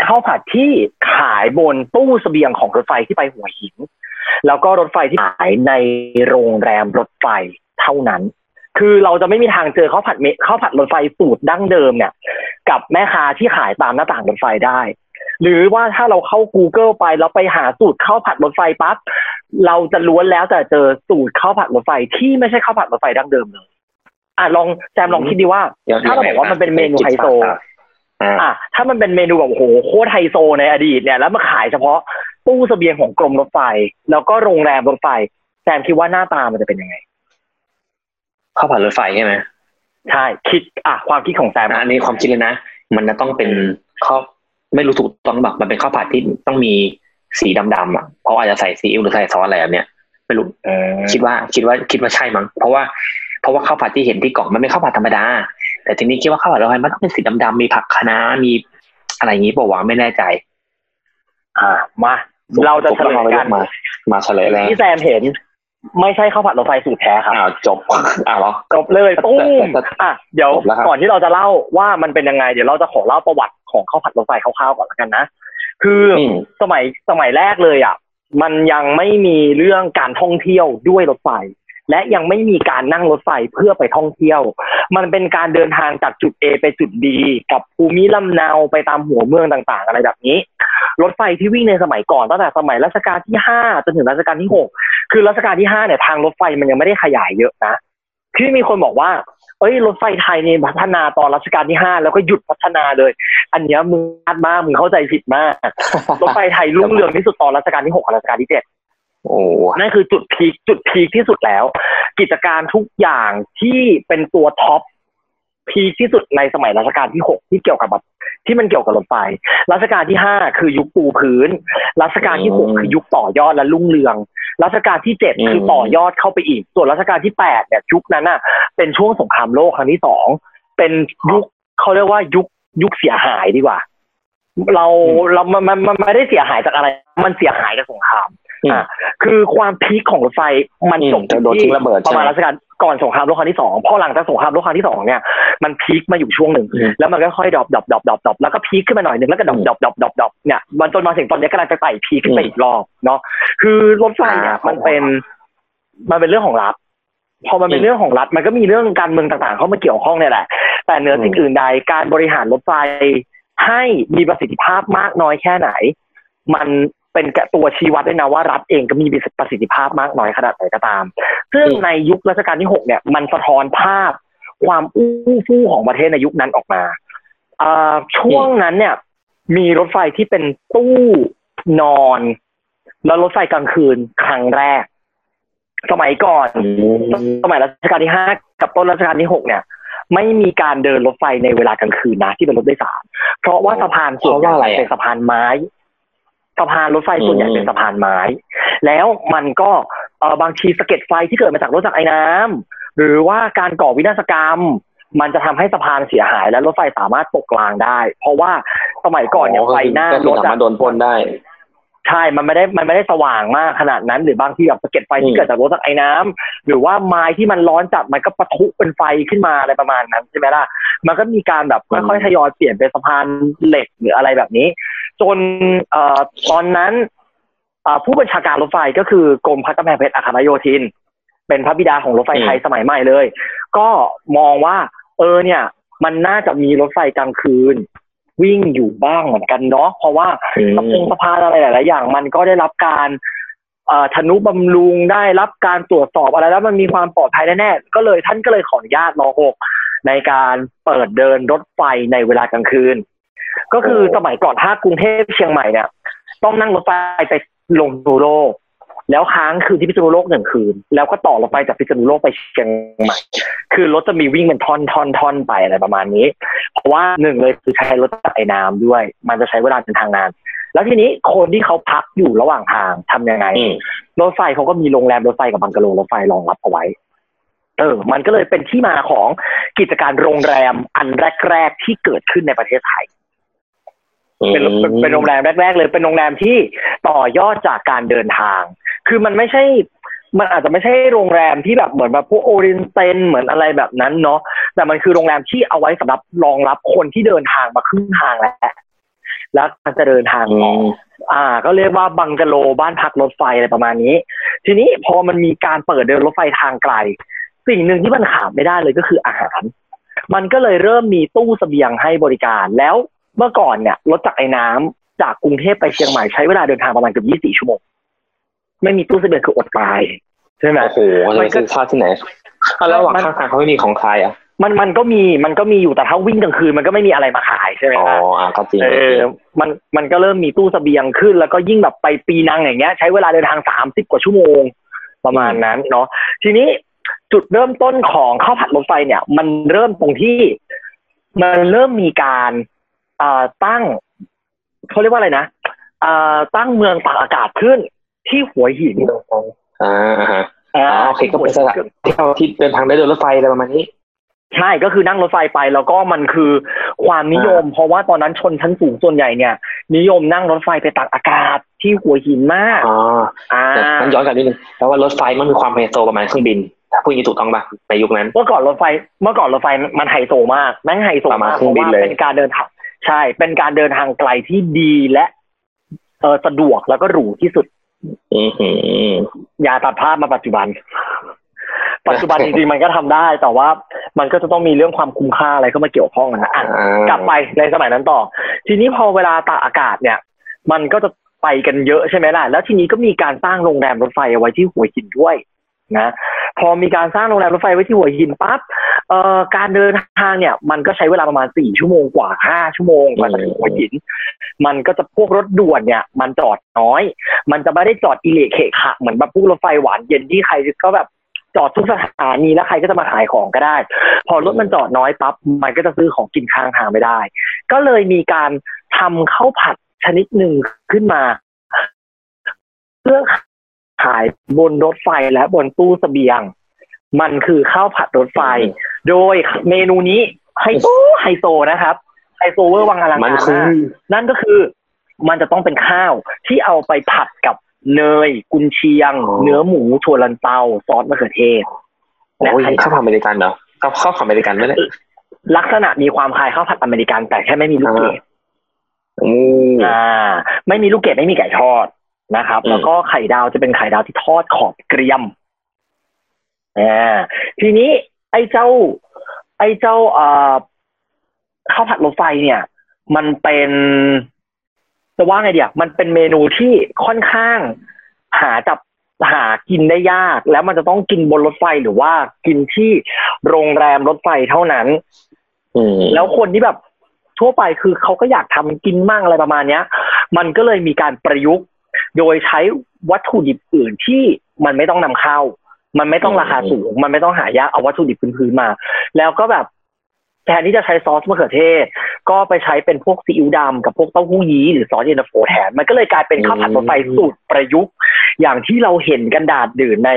ข้าวผัดที่ขายบนตู้เสบียงของรถไฟที่ไปหัวหิน แล้วก็รถไฟที่ขายในโรงแรมรถไฟเท่านั้น คือเราจะไม่มีทางเจอข้าวผัดเมข้าวผัดรถไฟสูตรดั้งเดิมเนี่ย กับแม่ค้าที่ขายตามหน้าต่างรถไฟได้ หรือว่าถ้าเราเข้า Google ไปแล้วไปหาสูตรข้าวผัดรถไฟปั๊บเราจะล้วนแล้วแต่เจอสูตรข้าวผัดรถไฟที่ไม่ใช่ข้าวผัดรถไฟดั้งเดิมเลยอะลองแจมลองคิดดีว่า ถ้าเราบอกว่ามันเป็นเมนูไฮโซอ่าอะถ้ามันเป็นเมนูแบบโอ้โหโคตรไฮโซในอดีตเนี่ยแล้วมาขายเฉพาะตู้เสบียงของกรมรถไฟ แล้วก็โรงแรมรถไฟแซมคิดว่าหน้าตามันจะเป็นยังไง ข้าวผัดรถไฟใช่ไหมใช่คิดอะความคิดของแซมอันนี้ความคิดเลยนะมันจะต้องเป็นข้าวไม่รู้ถูกต้องแบบมันเป็นข้าวผัดที่ต้องมีสีดำๆอะเพราะอาจจะใส่ซีอิ๊วหรือใส่ซอสอะไรแบบเนี้ยไม่รู้เออคิดว่าคิดว่าคิดว่าใช่มั้งเพราะว่าเพราะว่าข้าวผัดที่เห็นที่กล่องมันเป็นข้าวผัดธรรมดา แต่ทีนี้คิดว่าข้าวผัดรถไฟมันต้องเป็นสีดำๆมีผักคะน้ามีอะไรอย่างนี้เปล่าวะไม่แน่ใจ อะมาเราจะเฉลยกันมามาเฉลยแล้วที่แซมเห็น ไม่ใช่ข้าวผัดรถไฟสูตรแท้ครับอ้าวจบอ้าวเหรอจบเลยตุ้มแต่แต่อะเดี๋ยวจบแล้วครับก่อนที่เราจะเล่าว่ามันเป็นยังไง เดี๋ยวเราจะขอเล่าประวัติของข้าวผัดรถไฟคร่าวๆก่อนแล้วกันนะคือออืมสมัยสมัยแรกเลยอะมันยังไม่มีเรื่องการท่องเที่ยวด้วยรถไฟ และยังไม่มีการนั่งรถไฟเพื่อไปท่องเที่ยว มันเป็นการเดินทางจากจุด A ไปจุด B กับภูมิลำเนาไปตามหัวเมืองต่างๆ อะไรแบบนี้ รถไฟที่วิ่งในสมัยก่อนตั้งแต่สมัยรัชกาลที่ห้าจนถึงรัชกาลที่หกคือรัชกาลที่ห้าเนี่ยทางรถไฟมันยังไม่ได้ขยายเยอะนะที่มีคนบอกว่าเอ้ยรถไฟไทยเนี่ยพัฒนาตอนรัชกาลที่ห้าแล้วก็หยุดพัฒนาเลย อันเนี้ยมึงพลาดมากมึงเข้าใจผิดมาก รถไฟไทยรุ่งเรืองที่สุดตอนรัชกาลที่หกกับรัชกาลที่เจ็ด โอ้นั่นคือจุดพีคจุดพีคที่สุดแล้ว กิจการทุกอย่างที่เป็นตัวท็อปพีคที่สุดในสมัยรัชกาลที่หกที่เกี่ยวกับแบบที่มันเกี่ยวกับรถไฟ รัชกาลที่ห้าคือยุคปูพื้น รัชกาลที่หกคือยุคต่อยอดและรุ่งเรือง รัชกาลที่เจ็ดคือต่อยอดเข้าไปอีก ส่วนรัชกาลที่แปดเนี่ยยุคนั้นน่ะ เป็นช่วงสงครามโลกครั้งที่สอง เป็นยุคเขาเรียกว่ายุคยุคเสียหายดีกว่า เราเรามันมันมันไม่ได้เสียหายจากอะไร มันเสียหายจากสงคราม อะคือความพีคของรถไฟมันจบจะโดนทิ้งระเบิดประมาณใช่ไหมรัชกาลก่อนสงครามโลกครั้งที่สองพอหลังจากสงครามโลกครั้งที่สองเนี่ยมัน peak มาอยู่ช่วงหนึ่งอืมแล้วมันก็ค่อย drop drop drop drop drop แล้วก็ peak ขึ้นมาหน่อยหนึ่งแล้วก็ drop drop drop drop drop เนี่ยมันจนมาถึงตอนนี้กำลังจะไต่ peak ขึ้นไปอีกรอบเนาะคือรถไฟเนี่ยอ่ามัมันเป็นมันเป็นเรื่องของรัฐพอมันเป็นอืมเรื่องของรัฐมันก็มีเรื่องการเมืองต่างๆเข้ามาเกี่ยวข้องเนี่ยแหละ แต่เหนือสิ่งอืมอื่นใดการบริหารรถไฟให้มีประสิทธิภาพมากน้อยแค่ไหน มัน เป็นกะตัวชี้วัดด้วยนะว่ารัฐเองก็มีประสิทธิภาพมากน้อยขนาดไหนก็ตาม ซึ่งในยุครัชกาลที่หกเนี่ย มันสะท้อนภาพความอู้ฟู่ของประเทศในยุคนั้นออกมาอ่าช่วงนั้นเนี่ย มีรถไฟที่เป็นตู้นอน แล้วรถไฟกลางคืนครั้งแรก สมัยก่อน สมัยรัชกาลที่ห้ากับต้นรัชกาลที่หกเนี่ย ไม่มีการเดินรถไฟในเวลากลางคืนนะที่เป็นรถโดยสาร เพราะว่าสะพานส่วนใหญ่เพราะว่าอะไรอะเป็นสะพานไม้ สะพานรถไฟส่วนใหญ่อืมเป็นสะพานไม้ แล้วมันก็เออบางทีสะเก็ดไฟที่เกิดมาจากรถจากรไอ้น้ำหรือว่าการก่อวินาศกรรม มันจะทำให้สะพานเสียหาย และรถไฟสามารถตกรางได้ เพราะว่าสมัยก่อนเนี่ยไฟหน้าก็คืรอถสามารถโดนปล้นได้ใช่ มันไม่ได้ มันไม่ได้สว่างมากขนาดนั้น หรือบางทีแบบสะเก็ดไฟอืที่มเกิดจากรถจากไอ้น้ำหรือว่าไม้ที่มันร้อนจัด มันก็ปะทุเป็นไฟขึ้นมาอะไรประมาณนั้นใช่ไหมล่ะ มันก็มีการแบบค่อยๆทยอยเปลี่ยนเป็นสะพานเหล็กหรืออะไรแบบนี้ จนเอ่อตอนนั้นเอ่อผู้บัญชาการรถไฟก็คือกรมพระกำแพงเพชรอาคารโยธิน เป็นพระบิดาของรถไฟไทยสมัยใหม่เลย ก็มองว่า เออเนี่ย มันน่าจะมีรถไฟกลางคืน วิ่งอยู่บ้างเหมือนกันเนาะเพราะว่าสะพงสะพานอะไรหลายๆอย่าง มันก็ได้รับการเอ่อธนุบำรุงได้รับการตรวจสอบอะไรแล้วมันมีความปลอดภัยแน่ๆก็เลยท่านก็เลยขออนุญาตรอหกในการเปิดเดินรถไฟในเวลากลางคืน ก็คือโอ้สมัยก่อนถ้ากรุงเทพเชียงใหม่เนี่ยต้องนั่งรถไฟไปลงพิษณุโลก แล้วค้างคืนที่พิษณุโลกหนึ่งคืน แล้วก็ต่อรถไฟจากพิษณุโลกไปเชียงใหม่ คือรถจะมีวิ่งเป็นท่อนท่อนท่อนไปอะไรประมาณนี้ เพราะว่าหนึ่งเลยคือใช้รถไฟน้ำด้วย มันจะใช้เวลาเดินทางนาน แล้วทีนี้คนที่เขาพักอยู่ระหว่างทางทำยังไงอืมรถไฟเขาก็มีโรงแรมรถไฟกับบังกะโลรถไฟรองรับเอาไว้เออ มันก็เลยเป็นที่มาของกิจการโรงแรมอันแรก ๆ ที่เกิดขึ้นในประเทศไทย เป็นเป็นเป็นโรงแรมแรก ๆ เลย เป็นโรงแรมที่ต่อยอดจากการเดินทาง คือมันไม่ใช่ มันอาจจะไม่ใช่โรงแรมที่แบบเหมือนแบบพวกโอเรนเตนเหมือนอะไรแบบนั้นเนาะ แต่มันคือโรงแรมที่เอาไว้สำหรับรองรับคนที่เดินทางมาครึ่งทางแล้วแล้วมันจะเดินทางอืต่อมอ่า ก็เรียกว่าบังกะโลบ้านพักรถไฟอะไรประมาณนี้ ทีนี้พอมันมีการเปิดเดินรถไฟทางไกล สิ่งหนึ่งที่มันขาดไม่ได้เลยก็คืออาหาร มันก็เลยเริ่มมีตู้เสบียงให้บริการแล้ว เมื่อก่อนเนี่ยรถจากรไอ้น้ำจากกรุงเทพไปเชียงใหม่ใช้เวลาเดินทางประมาณเกือบ24ชั่วโมง ไม่มีตู้เสบียงคืออดตายใช่ไหมโอ้โหจะไปซื้อข้าวที่ไหนอะแล้วระหว่างข้างทางเขาไม่มีของขายอะมันมันก็มีมันก็มีอยู่แต่ถ้าวิ่งกลางคืนมันก็ไม่มีอะไรมาขายใช่ไหมอ๋อครับอะก็จริงเออมันมันก็เริ่มมีตู้เสบียงขึ้น แล้วก็ยิ่งแบบไปปีนังอย่างเงี้ย ใช้เวลาเดินทางสามสิบกว่าชั่วโมง ประมาณนั้นเนาะทีนี้จุดเริ่มต้นของข้าวผัดรถไฟเนี่ย มันเริ่มตรงที่มันเริ่มมีการอ่า ตั้งเขาเรียกว่าอะไรนะอ่าตั้งเมืองตากอากาศขึ้นที่หัวหินอ่าอ่าฮะอ่าอ๋อโอเคก็เป็นสถานที่เราที่เดินทางได้โดยรถไฟอะไรประมาณนี้ใช่ก็คือนั่งรถไฟไปแล้วก็มันคือความนิยม เพราะว่าตอนนั้นชนชั้นสูงส่วนใหญ่เนี่ย นิยมนั่งรถไฟไปตากอากาศที่หัวหินมากอ๋ออ่าแต่มันย้อนกลับนิดนึงแปลว่ารถไฟมันมีความไฮโซประมาณเครื่องบินถ้าพูดอย่างนี้ถูกต้องป่ะในยุคนั้น เมื่อก่อนรถไฟเมื่อก่อนรถไฟมันไฮโซมากแม่งไฮโซประมาณมากเครื่เพองราะบินว่าเลยเป็นการเดินทาง ใช่ เป็นการเดินทางไกลที่ดีและเออสะดวกแล้วก็หรูที่สุดอือหืออย่าตัดภาพมาปัจจุบัน ปัจจุบันจริงๆมันก็ทำได้ แต่ว่ามันก็จะต้องมีเรื่องความคุ้มค่าอะไรเข้ามาเกี่ยวข้องนะอะอ่ากลับไปในสมัยนั้นต่อ ทีนี้พอเวลาตากอากาศเนี่ย มันก็จะไปกันเยอะใช่ไหมล่ะ แล้วทีนี้ก็มีการสร้างโรงแรมรถไฟเอาไว้ที่หัวหินด้วยนะ พอมีการสร้างโรงแรมรถไฟไว้ที่หัวหินปั๊บเอ่อ การเดินทางเนี่ย มันก็ใช้เวลาประมาณสี่ชั่วโมงกว่าห้าชั่วโมงกว่าจะถึงหัวหิน มันก็จะพวกรถด่วนเนี่ย มันจอดน้อย มันจะไม่ได้จอดอิเละเขะขะเหมือนแบบพวกรถไฟหวานเย็นที่ใครก็แบบจอดทุกสถานีแล้วใครก็จะมาขายของก็ได้ พอรถมันจอดน้อยปั๊บมันก็จะซื้อของกินข้างทางไม่ได้ ก็เลยมีการทำข้าวผัดชนิดหนึ่งขึ้นมาเพื่อขายบนรถไฟและบนตู้เสบียง มันคือข้าวผัดรถไฟ โดยเมนูนี้ไฮโซไฮโซนะครับไฮโซเวอร์วังอลังมันการคือมากนั่นก็คือมันจะต้องเป็นข้าวที่เอาไปผัดกับเนย กุนเชียงอ๋อเนื้อหมูถั่วลันเตาซอสมะเขือเทศโอ้ยและไข่ข้าวผัดอเมริกันเหรอข้าวข้าวผัดอเมริกันไหมเนี่ยลักษณะมีความคล้ายข้าวผัดอเมริกันแต่แค่ไม่มีลูกเกดโอ้อ่า ไม่มีลูกเกดไม่มีไก่ทอดนะครับอืมแล้วก็ไข่ดาวจะเป็นไข่ดาวที่ทอดขอบเกรียม อ่าทีนี้ไอ้เจ้า ไอ้เจ้าเอ่อข้าวผัดรถไฟเนี่ย มันเป็นจะว่าไงเดียมันเป็นเมนูที่ค่อนข้าง หาจับหากินได้ยาก แล้วมันจะต้องกินบนรถไฟหรือว่ากินที่โรงแรมรถไฟเท่านั้นอืมแล้วคนที่แบบทั่วไปคือเขาก็อยากทำกินมั่งอะไรประมาณเนี้ย มันก็เลยมีการประยุกต์ โดยใช้วัตถุดิบอื่นที่มันไม่ต้องนำเข้า มันไม่ต้องราคาสูง มันไม่ต้องหายากเอาวัตถุดิบพื้นๆมา แล้วก็แบบแทนที่จะใช้ซอสมะเขือเทศ ก็ไปใช้เป็นพวกซีอิ๊วดำกับพวกเต้าหู้ยี้หรือซอสเย็นตาโฟแทน มันก็เลยกลายเป็นข้าวผัดรถไฟสูตรประยุกต์ อย่างที่เราเห็นกันดาดดื่นใน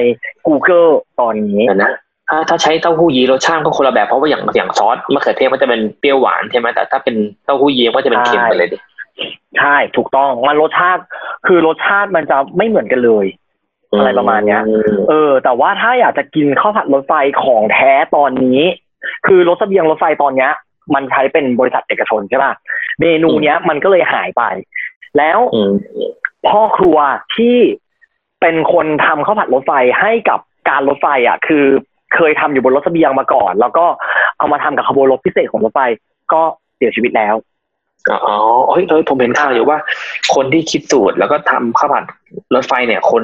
Google ตอนนี้เดี๋ยวนะถ้าถ้าใช้เต้าหู้ยี้รสชาติก็คนละแบบเพราะว่าอย่างอย่างซอสมะเขือเทศก็จะเป็นเปรี้ยวหวานใช่ไหมแต่ถ้าเป็นเต้าหู้ยี้ก็จะเป็นเค็มไปเลยดิใช่ถูกต้องมันรสชาติ คือรสชาติมันจะไม่เหมือนกันเลย อะไรประมาณเนี้ย เออ แต่ว่าถ้าอยากจะกินข้าวผัดรถไฟของแท้ตอนนี้ คือรถเสบียงรถไฟตอนเนี้ย มันใช้เป็นบริษัทเอกชนใช่ป่ะเมนูเนี้ยมันก็เลยหายไป แล้วอืมพ่อครัวที่เป็นคนทำข้าวผัดรถไฟให้กับการรถไฟอะ คือเคยทำอยู่บนรถเสบียงมาก่อน แล้วก็เอามาทำกับขบวนรถพิเศษของรถไฟก็เสียชีวิตแล้วอ๋อเฮ้ยเฮ้ยผมเห็นข่าวอยู่ว่า คนที่คิดสูตรแล้วก็ทำข้าวผัดรถไฟเนี่ย คน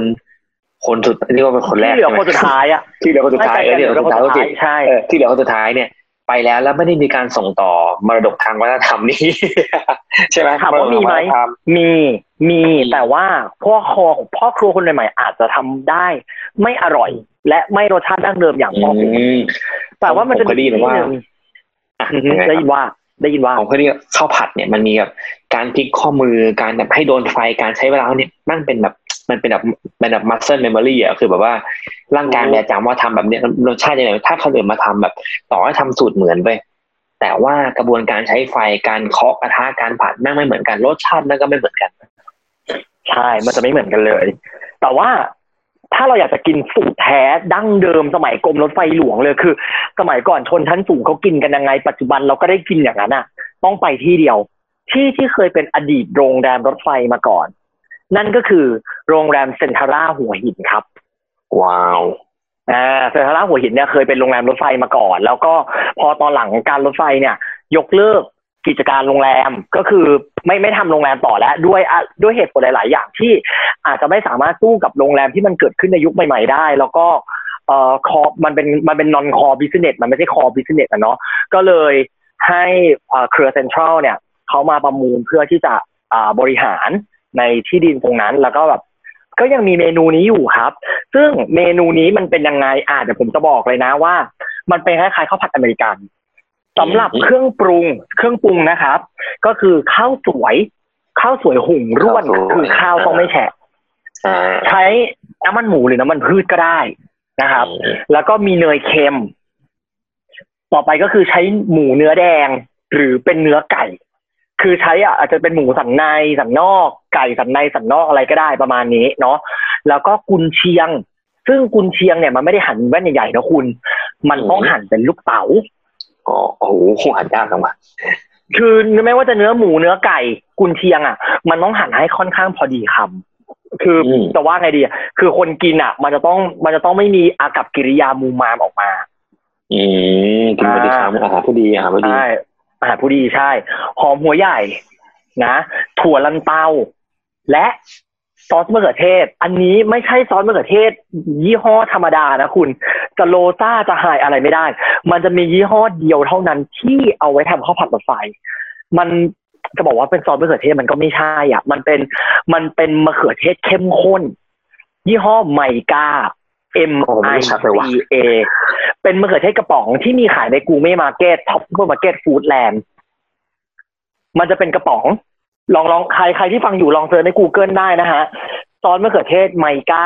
คนสุดเรียกว่าเป็นคนแรกที่เหลือใช่ไมคนสุดท้ายอะที่เหลือคนสุดท้ายเออที่เหลือคนสุดท้ายก็จริงใช่เออที่เหลือคนสุดท้ายเนี่ยไปแล้วแล้วไม่ได้มีการส่งต่อมรดกทางวัฒนธรรมนี้ใช่ไหมถามว่ามีไหมรดกทงวัฒนธรรมีมีมีแต่ว่าพ่อครัวพ่อครัวคนใหม่ๆอาจจะทำได้ ไม่อร่อย และไม่รสชาติดั้งเดิมอย่างพ่อครัวอืมแต่ว่ามันจะผมเคยได้ยินว่าที่หงอะอือฮึยังไงได้คยิรับนว่า ได้ยินว่าผมเคยได้ยินข้าวผัดเนี่ยมันมีแบบการพลิกข้อมือการแบบให้โดนไฟการใช้เวลาเนี่ยมันเป็นแบบ มันเป็นแบบเป็นแบบ muscle memory อะคือแบบว่าร่างกายมันจะจำว่าทำแบบเนี้ยรสชาติยังไงถ้าคนอื่นมาทำแบบ ต่อให้ทำสูตรเหมือนไปแต่ว่ากระบวนการใช้ไฟการเคาะกระทะการผัดแม่งไม่เหมือนกันรสชาติมันก็ไม่เหมือนกันใช่มันจะไม่เหมือนกันเลย แต่ว่าถ้าเราอยากจะกินสูตรแท้ดั้งเดิมสมัยกรมรถไฟหลวงเลยคือ สมัยก่อนชนชั้นสูงเขากินกันยังไง ปัจจุบันเราก็ได้กินอย่างนั้นอะ ต้องไปที่เดียว ที่ที่เคยเป็นอดีตโรงแรมรถไฟมาก่อน นั่นก็คือโรงแรมเซ็นทรัลหัวหินครับ ว้าวอ่าเซ็นทรัลหัวหินเนี่ยเคยเป็นโรงแรมรถไฟมาก่อน แล้วก็พอตอนหลังการรถไฟเนี่ย ยกเลิกกิจการโรงแรมก็คือไม่ไม่ทำโรงแรมต่อแล้ว ด้วยอะด้วยเหตุผลหลาย ๆ อย่างที่อาจจะไม่สามารถสู้กับโรงแรมที่มันเกิดขึ้นในยุคใหม่ ๆ ได้ แล้วก็เอ่อ core มันเป็นมันเป็น non-core business มันไม่ใช่ core business อะเนาะก็เลยให้เอ่อเครือเซ็นทรัลเนี่ยเขามาประมูลเพื่อที่จะอ่าบริหาร ในที่ดินตรงนั้น แล้วก็แบบก็ยังมีเมนูนี้อยู่ครับ ซึ่งเมนูนี้มันเป็นยังไงอ่าเดี๋ยวผมจะบอกเลยนะว่า มันเป็นคล้ายๆข้าวผัดอเมริกันสำหรับอืมเครื่องปรุง เครื่องปรุงนะครับ ก็คือข้าวสวยข้าวสวยหุงร่วนข้าวสวยคือข้าวต้องไม่แฉะอ่าใช้น้ำมันหมูหรือน้ำมันพืชก็ได้นะครับอืมแล้วก็มีเนยเค็ม ต่อไปก็คือใช้หมูเนื้อแดง หรือเป็นเนื้อไก่ คือใช้อะอาจจะเป็นหมูสันในสันนอก ไก่สันในสันนอกอะไรก็ได้ประมาณนี้เนาะแล้วก็กุนเชียง ซึ่งกุนเชียงเนี่ยมันไม่ได้หั่นแว่นใหญ่ๆนะคุณ มันต้องหั่นเป็นลูกเต๋าอ๋อโอ้โหหันยากจังวะคือไม่ว่าจะเนื้อหมูเนื้อไก่กุนเชียงอะ มันต้องหั่นให้ค่อนข้างพอดีคำคืออมจะว่าไงดีอะคือคนกินอะ มันจะต้องมันจะต้องไม่มีอากับกิริยามูมามออกมา อืมกินไปดีครับอาหารผู้ดีอาหารผู้ดีใช่ อาหารผู้ดีใช่ หอมหัวใหญ่นะ ถั่วลันเตา และซอสมะเขือเทศ อันนี้ไม่ใช่ซอสมะเขือเทศ ยี่ห้อธรรมดานะคุณจะโรซ่าจะไฮนซ์อะไรไม่ได้ มันจะมียี่ห้อเดียวเท่านั้นที่เอาไว้ทำข้าวผัดรถไฟ มันจะบอกว่าเป็นซอสมะเขือเทศมันก็ไม่ใช่อะ มันเป็นมันเป็นมะเขือเทศเข้มข้น ยี่ห้อ Mica M I C A เป็นมะเขือเทศกระป๋องที่มีขายในกูเม่มาร์เก็ตท็อปซูเปอร์มาร์เก็ตฟู้ดแลนด์มันจะเป็นกระป๋อง ลองลองใครใครที่ฟังอยู่ลอง search ใน Google ได้นะฮะซอสมะเขือเทศ Mica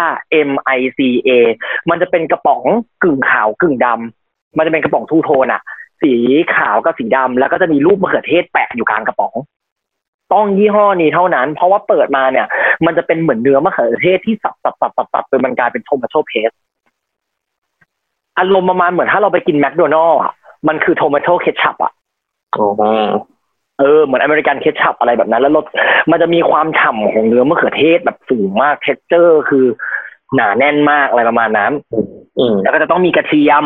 M I C A มันจะเป็นกระป๋องกึ่งขาวกึ่งดำมันจะเป็นกระป๋อง two-tone อะสีขาวกับสีดำแล้วก็จะมีรูปมะเขือเทศแปะอยู่กลางกระป๋อง ต้องยี่ห้อนี้เท่านั้น เพราะว่าเปิดมาเนี่ย มันจะเป็นเหมือนเนื้อมะเขือเทศที่สับสับสับสับสับจนมันกลายเป็น tomato paste อารมณ์ประมาณเหมือนถ้าเราไปกินแมคโดนัลด์อะมันคือ tomato ketchup อะโอ้โหเออเหมือน American ketchup อะไรแบบนั้น แล้วรสมันจะมีความฉ่ำของเนื้อมะเขือเทศแบบสูงมาก texture คือหนาแน่นมากอะไรประมาณนั้นอืมแล้วก็จะต้องมีกระเทียม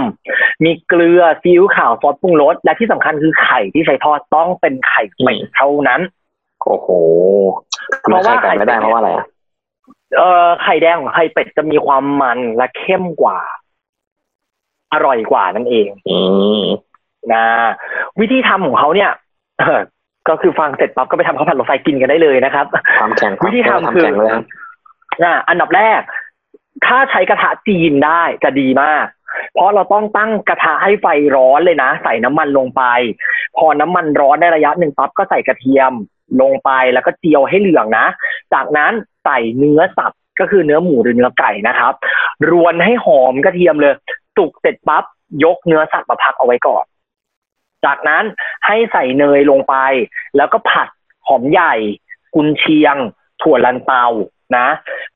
มีเกลือซีอิ๊วขาวซอสปรุงรส และที่สำคัญคือไข่ที่ใช้ทอดต้องเป็นไข่เป็ดเท่านั้น โอ้โหทำไมไข่ไก่ไม่ได้เพราะว่าอะไรอะเอ่อไข่แดงของไข่เป็ดจะมีความมันและเข้มกว่า อร่อยกว่านั่นเองอืมนะวิธีทำของเขาเนี่ยเออก็คือฟังเสร็จปั๊บก็ไปทำข้าวผัดรถไฟกินกันได้เลยนะครับความแข็งวิธีทำคือวามแข็งเลยครับอะอันดับแรก ถ้าใช้กระทะจีนได้จะดีมาก เพราะเราต้องตั้งกระทะให้ไฟร้อนเลยนะ ใส่น้ำมันลงไป พอน้ำมันร้อนได้ระยะหนึ่งปั๊บก็ใส่กระเทียม ลงไปแล้วก็เจียวให้เหลืองนะ จากนั้นใส่เนื้อสับก็คือเนื้อหมูหรือเนื้อไก่นะครับ รวนให้หอมกระเทียมเลยสุกเสร็จปั๊บยกเนื้อสัตว์มาพักเอาไว้ก่อน จากนั้นให้ใส่เนยลงไป แล้วก็ผัดหอมใหญ่ กุนเชียง ถั่วลันเตา นะ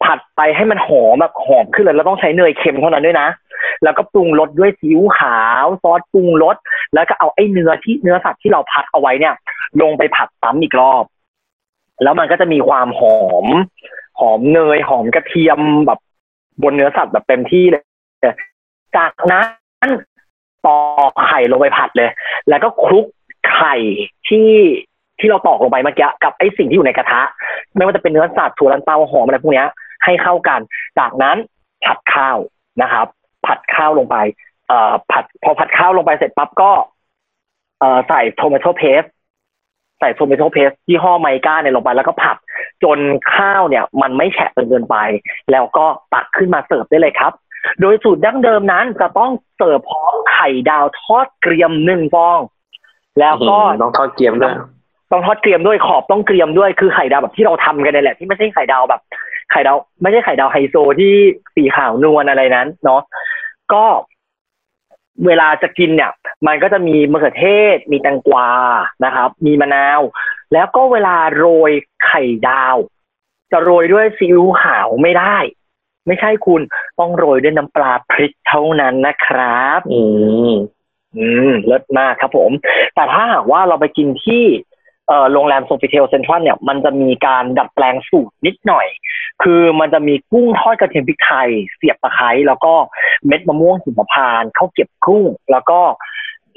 ผัดไปให้มันหอมแบบหอมขึ้นเลยแล้วต้องใช้เนยเค็มเท่านั้นด้วยนะ แล้วก็ปรุงรสด้วยซีอิ๊วขาวซอสปรุงรสแล้วก็เอาไอ้เนื้อที่เนื้อสัตว์ที่เราพัดเอาไว้เนี่ย ลงไปผัดซ้ำอีกรอบ แล้วมันก็จะมีความหอม หอมเนยหอมกระเทียมแบบบนเนื้อสัตว์แบบเต็มที่เลยจากนั้นตอกไข่ลงไปผัดเลย แล้วก็คลุกไข่ที่ ที่เราตอกลงไปเมื่อกี้กับไอ้สิ่งที่อยู่ในกระทะ ไม่ว่าจะเป็นเนื้อสัตว์ถั่วลันเตาหอมอะไรพวกนี้ให้เข้ากัน จากนั้นผัดข้าวนะครับ ผัดข้าวลงไปเอ่อผัดพอผัดข้าวลงไปเสร็จปั๊บก็เอ่อใส่ tomato paste ใส่ tomato paste ยี่ห้อ Mica เนี่ยลงไปแล้วก็ผัดจนข้าวเนี่ย มันไม่แฉะจนเกินไป แล้วก็ตักขึ้นมาเสิร์ฟได้เลยครับ โดยสูตรดั้งเดิมนั้นจะต้องเสิร์ฟพร้อมไข่ดาวทอดเกรียมหนึ่งฟอง แล้วก็ต้องทอดเกรียมด้วย ต้องทอดเกรียมด้วยขอบต้องเกรียมด้วยคือไข่ดาวแบบที่เราทำกันนี่แหละที่ไม่ใช่ไข่ดาวแบบ ไข่ดาวไม่ใช่ไข่ดาวไฮโซที่สีขาวนวลอะไรนั้น เนาะก็เวลาจะกินเนี่ย มันก็จะมีมะเขือเทศ มีแตงกวานะครับ มีมะนาว แล้วก็เวลาโรยไข่ดาว จะโรยด้วยซีอิ๊วขาวไม่ได้ ไม่ใช่คุณต้องโรยด้วยน้ำปลาพริกเท่านั้นนะครับ อืมอืมเลิศมากครับผม แต่ถ้าหากว่าเราไปกินที่เอ่อ โรงแรมโซฟิเทลเซ็นทรัลเนี่ยมันจะมีการดัดแปลงสูตรนิดหน่อย คือมันจะมีกุ้งทอดกระเทียมพริกไทย เสียบตะไคร้แล้วก็เม็ดมะม่วงหิมพานต์ข้าวเก็บกุ้ง แล้วก็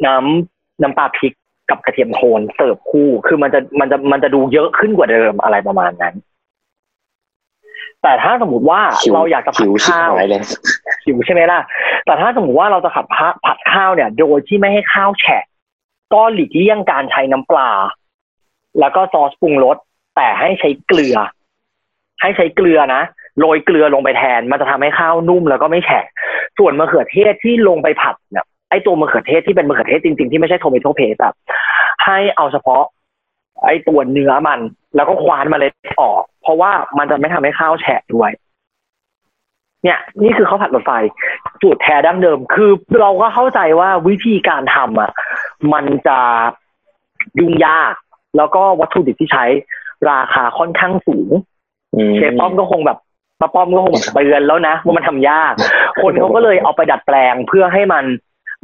น้ำน้ำปลาพริกกับกระเทียมโทนเสิร์ฟคู่ คือมันจะมันจะมันจะดูเยอะขึ้นกว่าเดิมอะไรประมาณนั้น แต่ถ้าสมมติว่าหิวเราอยากจะผัหิดวชิบข้าวหายเลยหิวใช่ไหมล่ะ แต่ถ้าสมมติว่าเราจะผัดผ้าผัดข้าวเนี่ย โดยที่ไม่ให้ข้าวแฉะก็หลีกเลี่ยงการใช้น้ำปลา แล้วก็ซอสปรุงรสแต่ให้ใช้เกลือ ให้ใช้เกลือนะโรยเกลือลงไปแทน มันจะทำให้ข้าวนุ่มแล้วก็ไม่แฉะส่วนมะเขือเทศที่ลงไปผัดเนี่ยไอตัวมะเขือเทศที่เป็นมะเขือเทศจริงๆที่ไม่ใช่ tomato paste แบบให้เอาเฉพาะ ไอตัวเนื้อมัน แล้วก็คว้านเอาเมล็ดออก เพราะว่ามันจะไม่ทำให้ข้าวแฉะด้วย เนี่ย นี่คือข้าวผัดรถไฟสูตรแท้ดั้งเดิม คือเราก็เข้าใจว่าวิธีการทำอะ มันจะยุ่งยาก แล้วก็วัตถุดิบที่ใช้ราคาค่อนข้างสูงอืมเชฟป้อมก็คงแบบป้าป้อมก็คงแบบเตือนแล้วนะว่ามันทำยาก คนเขาก็เลยเอาไปดัดแปลงเพื่อให้มัน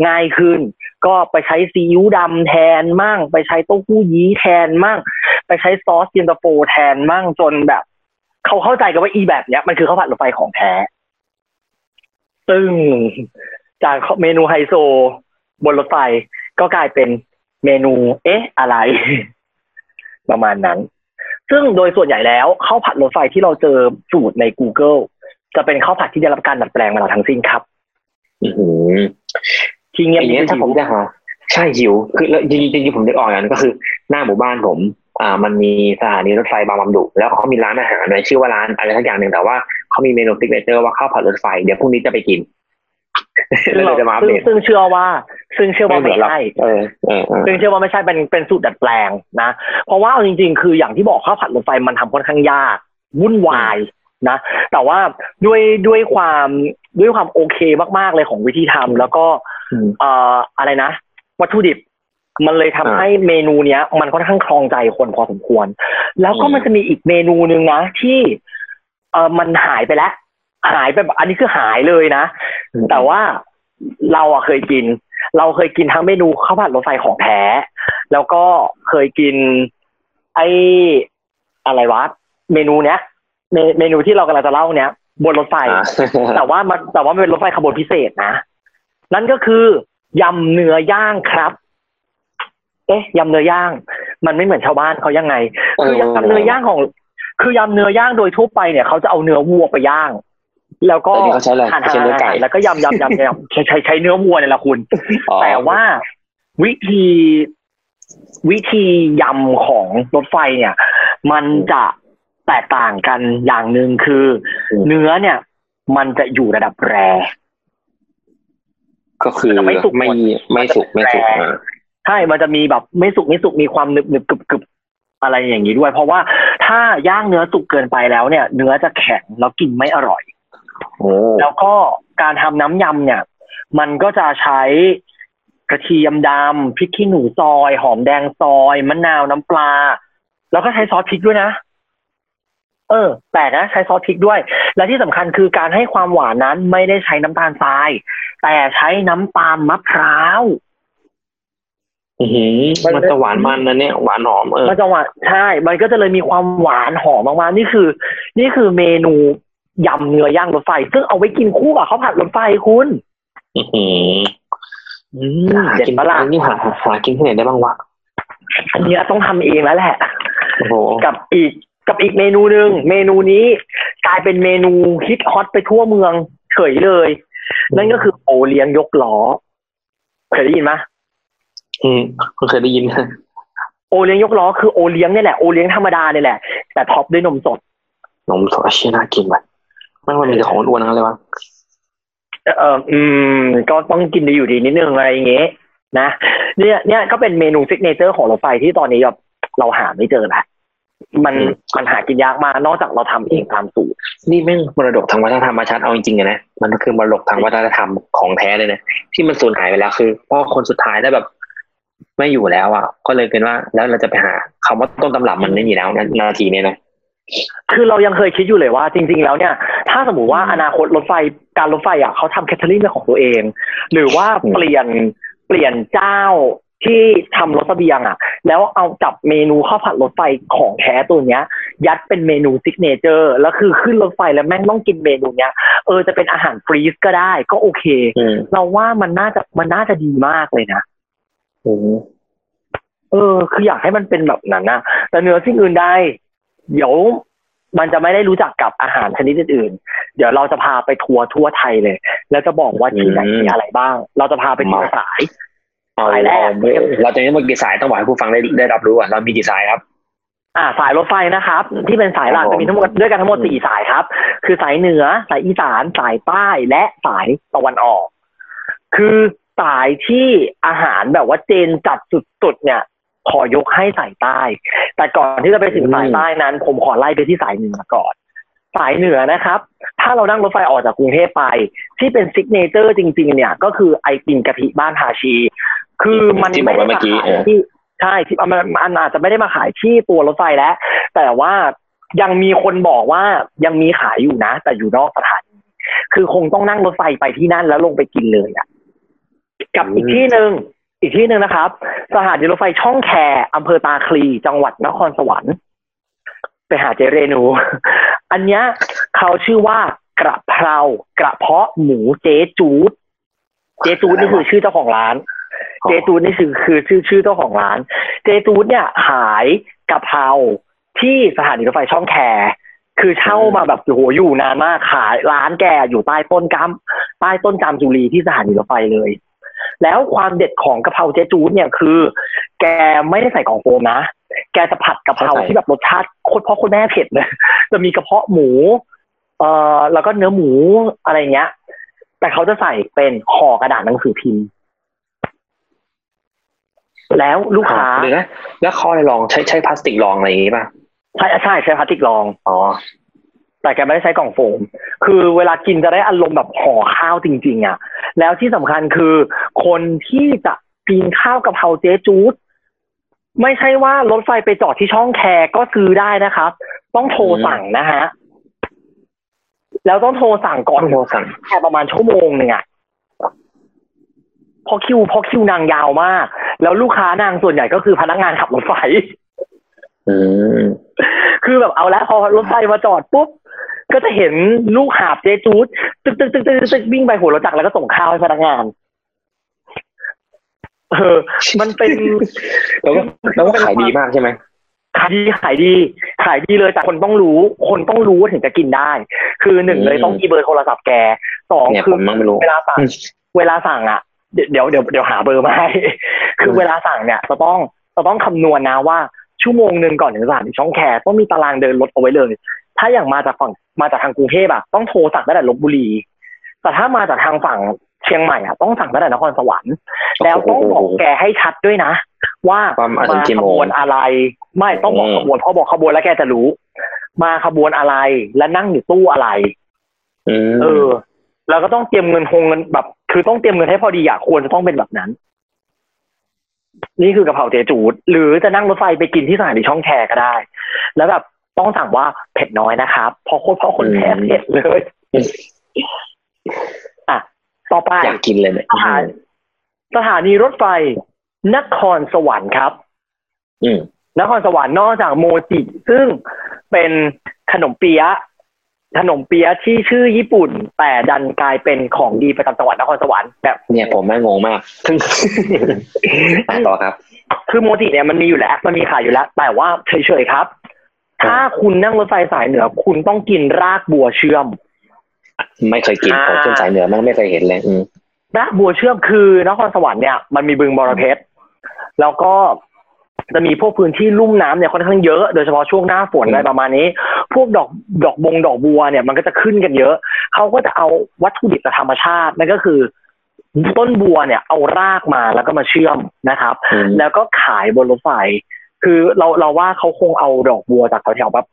ง่ายขึ้น ก็ไปใช้ซีอิ๊วดำแทนมั่ง ไปใช้เต้าหู้ยี้แทนมั่ง ไปใช้ซอสเย็นตาโฟแทนมั่งจนแบบเขาเข้าใจกันว่าอีแบบเนี้ยมันคือข้าวผัดรถไฟของแท้ซึ่งจากเมนูไฮโซ บนรถไฟก็กลายเป็นเมนู เอ๊ะ อะไร ประมาณนั้น ซึ่งโดยส่วนใหญ่แล้วข้าวผัดรถไฟที่เราเจอสูตรใน Google จะเป็นข้าวผัดที่ได้รับการดัดแปลงมาแล้วทั้งสิ้นครับอือหือที่อเงียบย่างนี่เงี้ยคือถ้าผมจะหาใช่หิว คือแล้วจริงๆจริงๆผมนึกออกอย่างนึงก็คือ หน้าหมู่บ้านผม อ่า มันมีสถานีรถไฟบางบำดุ แล้วเขามีร้านอาหารในชื่อว่าร้านอะไรสักอย่างหนึ่งแต่ว่าเขามีเมนู signature ว่าข้าวผัดรถไฟ เดี๋ยวพรุ่งนี้จะไปกิน ซึ่งแล้วเราเราจะมาอัปซึ่งเดตซึ่งเชื่อว่า ซึ่งเชื่อว่าไม่เหมือนหรอกใช่เออเออเออซึ่งเชื่อว่าไม่ใช่เป็นเป็นสูตรดัดแปลงนะ เพราะว่าเอาจริง ๆ คืออย่างที่บอกข้าวผัดรถไฟมันทำค่อนข้างยากวุ่นวายนะ แต่ว่าด้วยด้วยความด้วยความโอเคมากๆเลยของวิธีทำแล้วก็อืมเอ่ออะไรนะ วัตถุดิบมันเลยทำอ่าให้เมนูเนี้ย มันค่อนข้างครองใจคนพอสมควร แล้วก็อืมมันจะมีอีกเมนูหนึ่งนะที่เออมันหายไปแล้ว หายไปแบบอันนี้คือหายเลยนะ แต่ว่าเราอะเคยกิน เราเคยกินทั้งเมนูข้าวผัดรถไฟของแท้ แล้วก็เคยกิน ไออะไรวะ เมนูเนี้ยเมเมนูที่เรากำลังจะเล่าเนี้ยบนรถไฟอ่าแต่ว่ามันแต่ว่ามันเป็นรถไฟขบวนพิเศษนะ นั่นก็คือยำเนื้อย่างครับ เอ๊ะยำเนื้อย่าง มันไม่เหมือนชาวบ้านเขายังไง คือยำเนื้อย่างของ คือยำเนื้อย่างโดยทั่วไปเนี่ยเขาจะเอาเนื้อวัวไปย่าง แล้วก็แต่นี่เขาใช้อะไรหั่นใช้เนื้อไก่ๆแล้วก็ยำยำยำยำใช้ใช้ใช้เนื้อวัวเนี่ยแหละคุณอ๋อแต่ว่าวิธีวิธียำของรถไฟเนี่ย มันจะแตกต่างกันอย่างหนึ่งคือ เนื้อเนี่ย มันจะอยู่ระดับแร ก็คือมันจะไม่สุกไม่หมดไม่สุกมันไม่จะสุกแปรอ่าใช่มันจะมีแบบไม่สุกไม่สุกมีความหนึบหนึบกรึบกรึบอะไรอย่างนี้ด้วย เพราะว่าถ้าย่างเนื้อสุกเกินไปแล้วเนี่ย เนื้อจะแข็งแล้วกินไม่อร่อยโอ้ แล้วก็การทำน้ำยำเนี่ย มันก็จะใช้กระเทียมดำพริกขี้หนูซอย หอมแดงซอยมะนาวน้ำปลา แล้วก็ใช้ซอสพริกด้วยนะ เออแปลกนะใช้ซอสพริกด้วย และที่สำคัญคือการให้ความหวานนั้นไม่ได้ใช้น้ำตาลทราย แต่ใช้น้ำตาลมะพร้าวอื้อหือมันจะหวานมันนะเนี่ยหวานหอมเออมันจะหวานใช่ มันก็จะเลยมีความหวานหอมมากๆนี่คือ นี่คือเมนู ยำเนื้อย่างรถไฟ ซึ่งเอาไว้กินคู่กับข้าวผัดรถไฟคุณอื้อหืออืมหาเด็ดกินปะล่ะอันนี้หาหาหากินที่ไหนได้บ้างวะอันเนี้ยต้องทำเองแล้วแหละโอ้โหกับอีกกับอีกเมนูหนึ่งเมนูนี้กลายเป็นเมนูฮิตฮอตไปทั่วเมืองเฉยเลย นั่นก็คือโอเลี้ยงยกล้อเคยได้ยินไหมอืมคุณเคยได้ยินโอเลี้ยงยกล้อคือโอเลี้ยงเนี่ยแหละโอเลี้ยงธรรมดาเนี่ยแหละแต่ท็อปด้วยนมสดนมสดเชี่ยน่ากินว่ะมัน มันมีแต่ของอ้วนๆทั้งนั้นเลยวะเอออืม ก็ต้องกินดีอยู่ดีนิดนึงอะไรอย่างเงี้ยนะเนี่ยเนี่ยก็เป็นเมนู signature ของรถไฟที่ตอนนี้แบบเราหาไม่เจอละมันมันหากินยากมากนอกจากเราทำเองตามสูตร นี่แม่งมรดกทางวัฒนธรรมมาชัดเอาจริงๆอะนะมันก็คือมรดกทางวัฒนธรรมของแท้เลยนะที่มันสูญหายไปแล้วคือเพราะคนสุดท้ายได้แบบ ไม่อยู่แล้วอะ ก็เลยเป็นว่าแล้วเราจะไปหาคำว่าต้นตำรับมันไม่มีแล้วนะนาทีเนี้ยนะ คือเรายังเคยคิดอยู่เลยว่าจริง ๆ แล้วเนี่ย ถ้าสมมติว่าอนาคตรถไฟการรถไฟอะเขาทำ catering เป็นของตัวเอง หรือว่าอืมเปลี่ยนเปลี่ยนเจ้าที่ทำรถเสบียงอะ แล้วเอาจับเมนูข้าวผัดรถไฟของแท้ตัวเนี้ย ยัดเป็นเมนู signature แล้วคือขึ้นรถไฟแล้วแม่งต้องกินเมนูเนี้ยเออจะเป็นอาหาร freeze ก็ได้ ก็โอเคอืมเราว่ามันน่าจะมันน่าจะดีมากเลยนะอืมเออ คืออยากให้มันเป็นแบบนั้นนะแต่เหนือสิ่งอื่นใด เดี๋ยวมันจะไม่ได้รู้จักกับอาหารชนิดอื่นๆ เดี๋ยวเราจะพาไปทัวร์ทั่วไทยเลย แล้วจะบอกว่าที่ไหนมีอะไรบ้าง เราจะพาไปทีละสายเอาสายแรกเอาเราจะนี้มันกี่สายต้องบอกให้ผู้ฟังได้ได้รับรู้อะเรามีกี่สายครับ อ่า สายรถไฟนะครับ ที่เป็นสายหลักครับผมจะมีทั้งหมดด้วยกันทั้งหมดสี่สายครับ คือสายเหนือสายอีสานสายใต้และสายตะวันออก คือสายที่อาหารแบบว่าเจนจัดสุดๆเนี่ย ขอยกให้สายใต้ แต่ก่อนที่จะไปถึงสายใต้นั้น ผมขอไล่ไปที่สายเหนือก่อน สายเหนือนะครับ ถ้าเรานั่งรถไฟออกจากกรุงเทพไป ที่เป็น signature จริง ๆ เนี่ย ก็คือไอติมกะทิบ้านภาชี คือมันที่บอกได้ไว้เมื่อกี้ไม่ได้มาขายเออใช่ที่มันมันอาจจะไม่ได้มาขายที่ตัวรถไฟแล้ว แต่ว่ายังมีคนบอกว่ายังมีขายอยู่นะ แต่อยู่นอกสถานีคือคงต้องนั่งรถไฟไปที่นั่นแล้วลงไปกินเลยอะกับอีกที่หนึ่ง อีกที่หนึ่งนะครับ สถานีรถไฟช่องแคอำเภอตาคลี จังหวัดนครสวรรค์ ไปหาเจเรนู อันเนี้ยเขาชื่อว่ากระเพรากระเพาะหมูเจ๊จูด เจ๊จูดนี่คือชื่อเจ้าของร้าน เจจูดนี่คือคือชื่อชื่อเจ้าของร้าน เจจูดเนี่ยขายกระเพราที่สถานีรถไฟช่องแคคือเช่ามาแบบโอ้โหอยู่นานมากขายร้านแกอยู่ใต้ต้นกำใต้ต้นจามจุรีที่สถานีรถไฟเลย แล้วความเด็ดของกะเพราเจจูดเนี่ยคือ แกไม่ได้ใส่กล่องโฟมนะ แกจะผัดกะเพราที่แบบรสชาติโคตรพ่อโคตรแม่เผ็ดเลยจะมีกระเพาะหมู เอ่อแล้วก็เนื้อหมูอะไรเงี้ย แต่เขาจะใส่เป็นห่อกระดาษหนังสือพิมพ์ แล้วลูกค้าหรือนะแล้วเขาเลยลองใช้ใช้พลาสติกรองอะไรอย่างงี้ป่ะใช่ใช่ใช้พลาสติกรอง อ๋อ แต่แกไม่ได้ใช้กล่องโฟม คือเวลากินจะได้อารมณ์แบบห่อข้าวจริง ๆอะ แล้วที่สำคัญคือคนที่จะกินข้าวกะเพราเจ๊จูดไม่ใช่ว่ารถไฟไปจอดที่ช่องแคก็ซื้อได้นะครับ ต้องโทรสั่งนะฮะ แล้วต้องโทรสั่งก่อนต้องโทรสั่งแค่ประมาณชั่วโมงหนึ่งอะเพอคิวเพอคิวนางยาวมาก แล้วลูกค้านางส่วนใหญ่ก็คือพนักงานขับรถไฟอืมคือแบบเอาละพอรถไฟมาจอดปุ๊บ ก็จะเห็นลูกหาบเจจูดตึกตึกตึกตึกตึกวิ่งไปหัวรถจักรแล้วก็ส่งข้าวให้พนักงาน เออ มันเป็นแล้วก็แล้วก็ขายดีมากใช่ไหมขายดีขายดี ขายดีเลยแต่คนต้องรู้ คนต้องรู้ถึงจะกินได้ คือหนึ่งเลยต้องมีเบอร์โทรศัพท์แกสองเนี่ยคืผอมมั่งไม่รู้เวลาสั่งเวลาสั่งอะเดี๋ยวเดี๋ยวเดี๋ยวหาเบอร์มาให้ คือเวลาสั่งเนี่ยจะต้องจะต้องคำนวณนะว่า ชั่วโมงหนึ่งก่อนถึงสถานีช่องแคต้องมีตารางเดินรถเอาไว้เลย ถ้าอย่างมาจากฝั่งมาจากทางกรุงเทพอะต้องโทรสั่งตั้งแต่ลบบุรี แต่ถ้ามาจากทางฝั่งเชียงใหม่อะต้องสั่งตั้งแต่นครสวรรค์แล้วต้องบอกแกให้ชัดด้วยนะ ว่าว่ามาถึงกี่ขโมบงวนอะไร ไม่ต้องบอกอืมขบวนพอบอกขบวนแล้วแกจะรู้ มาขบวนอะไรและนั่งอยู่ตู้อะไรอืมเออแล้วก็ต้องเตรียมเงินคงเงินแบบ คือต้องเตรียมเงินให้พอดีอะควรจะต้องเป็นแบบนั้น นี่คือกะเพราเจจูด หรือจะนั่งรถไฟไปกินที่สถานีช่องแคก็ได้ แล้วแบบต้องสั่งว่าเผ็ดน้อยนะครับเพราะคนเพราะคนแพ้เผ็ดเลยอะต่อไปอยากกินเลยเนี่ยสถานีสถานีรถไฟ นครสวรรค์ครับ อืมนครสวรรค์นอกจากโมจิ ซึ่งเป็นขนมเปี๊ยะ ขนมเปี๊ยะที่ชื่อญี่ปุ่น แต่ดันกลายเป็นของดีประจำจังหวัดนครสวรรค์แบบเนี่ยผมแม่งงงมากอะต่อครับ คือโมจิเนี่ยมันมีอยู่แล้ว มันมีขายอยู่แล้ว แต่ว่าเฉยๆครับ ถ้าคุณนั่งรถไฟสายเหนือ คุณต้องกินรากบัวเชื่อม ไม่เคยกินอ่าผมขึ้นสายเหนือแม่งไม่เคยเห็นเลยอืมรากบัวเชื่อมคือนครสวรรค์เนี่ยมันมีบึงบรเพชรแล้วก็ จะมีพวกพื้นที่ลุ่มน้ำเนี่ยค่อนข้างเยอะโดยเฉพาะช่วงหน้าฝนอืมอะไรประมาณนี้ พวกดอกดอกบงดอกบัวเนี่ยมันก็จะขึ้นกันเยอะ เขาก็จะเอาวัตถุดิบจากธรรมชาตินั่นก็คือ ต้นบัวเนี่ยเอารากมาแล้วก็มาเชื่อมนะครับอืมแล้วก็ขายบนรถไฟ คือเราเราว่าเขาคงเอาดอกบัวจากแถวๆแบบ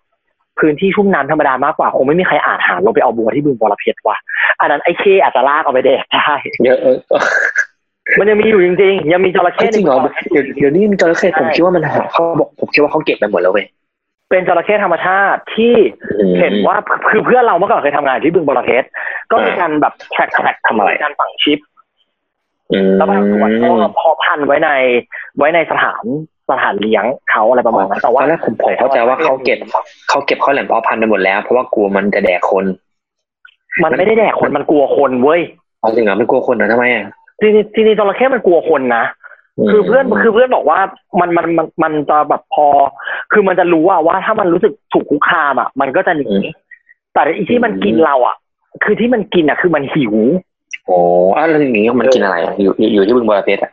พื้นที่ชุ่มน้ำธรรมดามากกว่า คงไม่มีใครอาจหาเราไปเอาบัวที่บึงบรเพชรว่ะอันนั้นไอ้เคอาจจะลากเอาไปแดกได้เยอะเออ มันยังมีอยู่จริงๆยังมีจระเอ้เข้ยจริงเหรอในเดี๋ยวเดี๋ยวนี้มันจระเข้ผมคิดว่ามันหาเขาบอกผมคิดว่าเขาเก็บไปหมดแล้วเว้ยเป็นจระเข้ธรรมชาติที่อืมเห็นว่าคือเพื่อนเราเมื่อก่อนเคยทำงานที่บึงบรเพชรก็มีการแบบแทร็กแทร็กทำอะไรการฝังชิปอืมแล้วบางส่วนก็เพาะพันธุ์ไว้ในไว้ในสถานสถานเลี้ยงเขาอะไรประมาณนั้นแต่ตว่าอนแรกผมผมเข้าใจว่าเขาเก็บเขาเก็บข้าวแหลมเพาะพันธุ์ไปหมดแล้ว เพราะว่ากลัวมันจะแดกคน มันไม่ได้แดกคนมันกลัวคนเว้ยเอาจริงเหรอมันกลัวคนเหรอทำไมอะ จริงๆจริงๆจระเข้มันกลัวคนนะคือเพื่อนคือเพื่อนบอกว่ามันมันมันมันจะแบบพอ คือมันจะรู้ว่าว่าถ้ามันรู้สึกถูกคุกคามอะ มันก็จะหนีแต่อีที่มันกินเราอะ คือที่มันกินอะ คือมันหิวโอ้อ้าวแล้วอย่างนี้มันกินอะไรอะอยู่อยู่อยู่ที่บึงบรเพชรอะ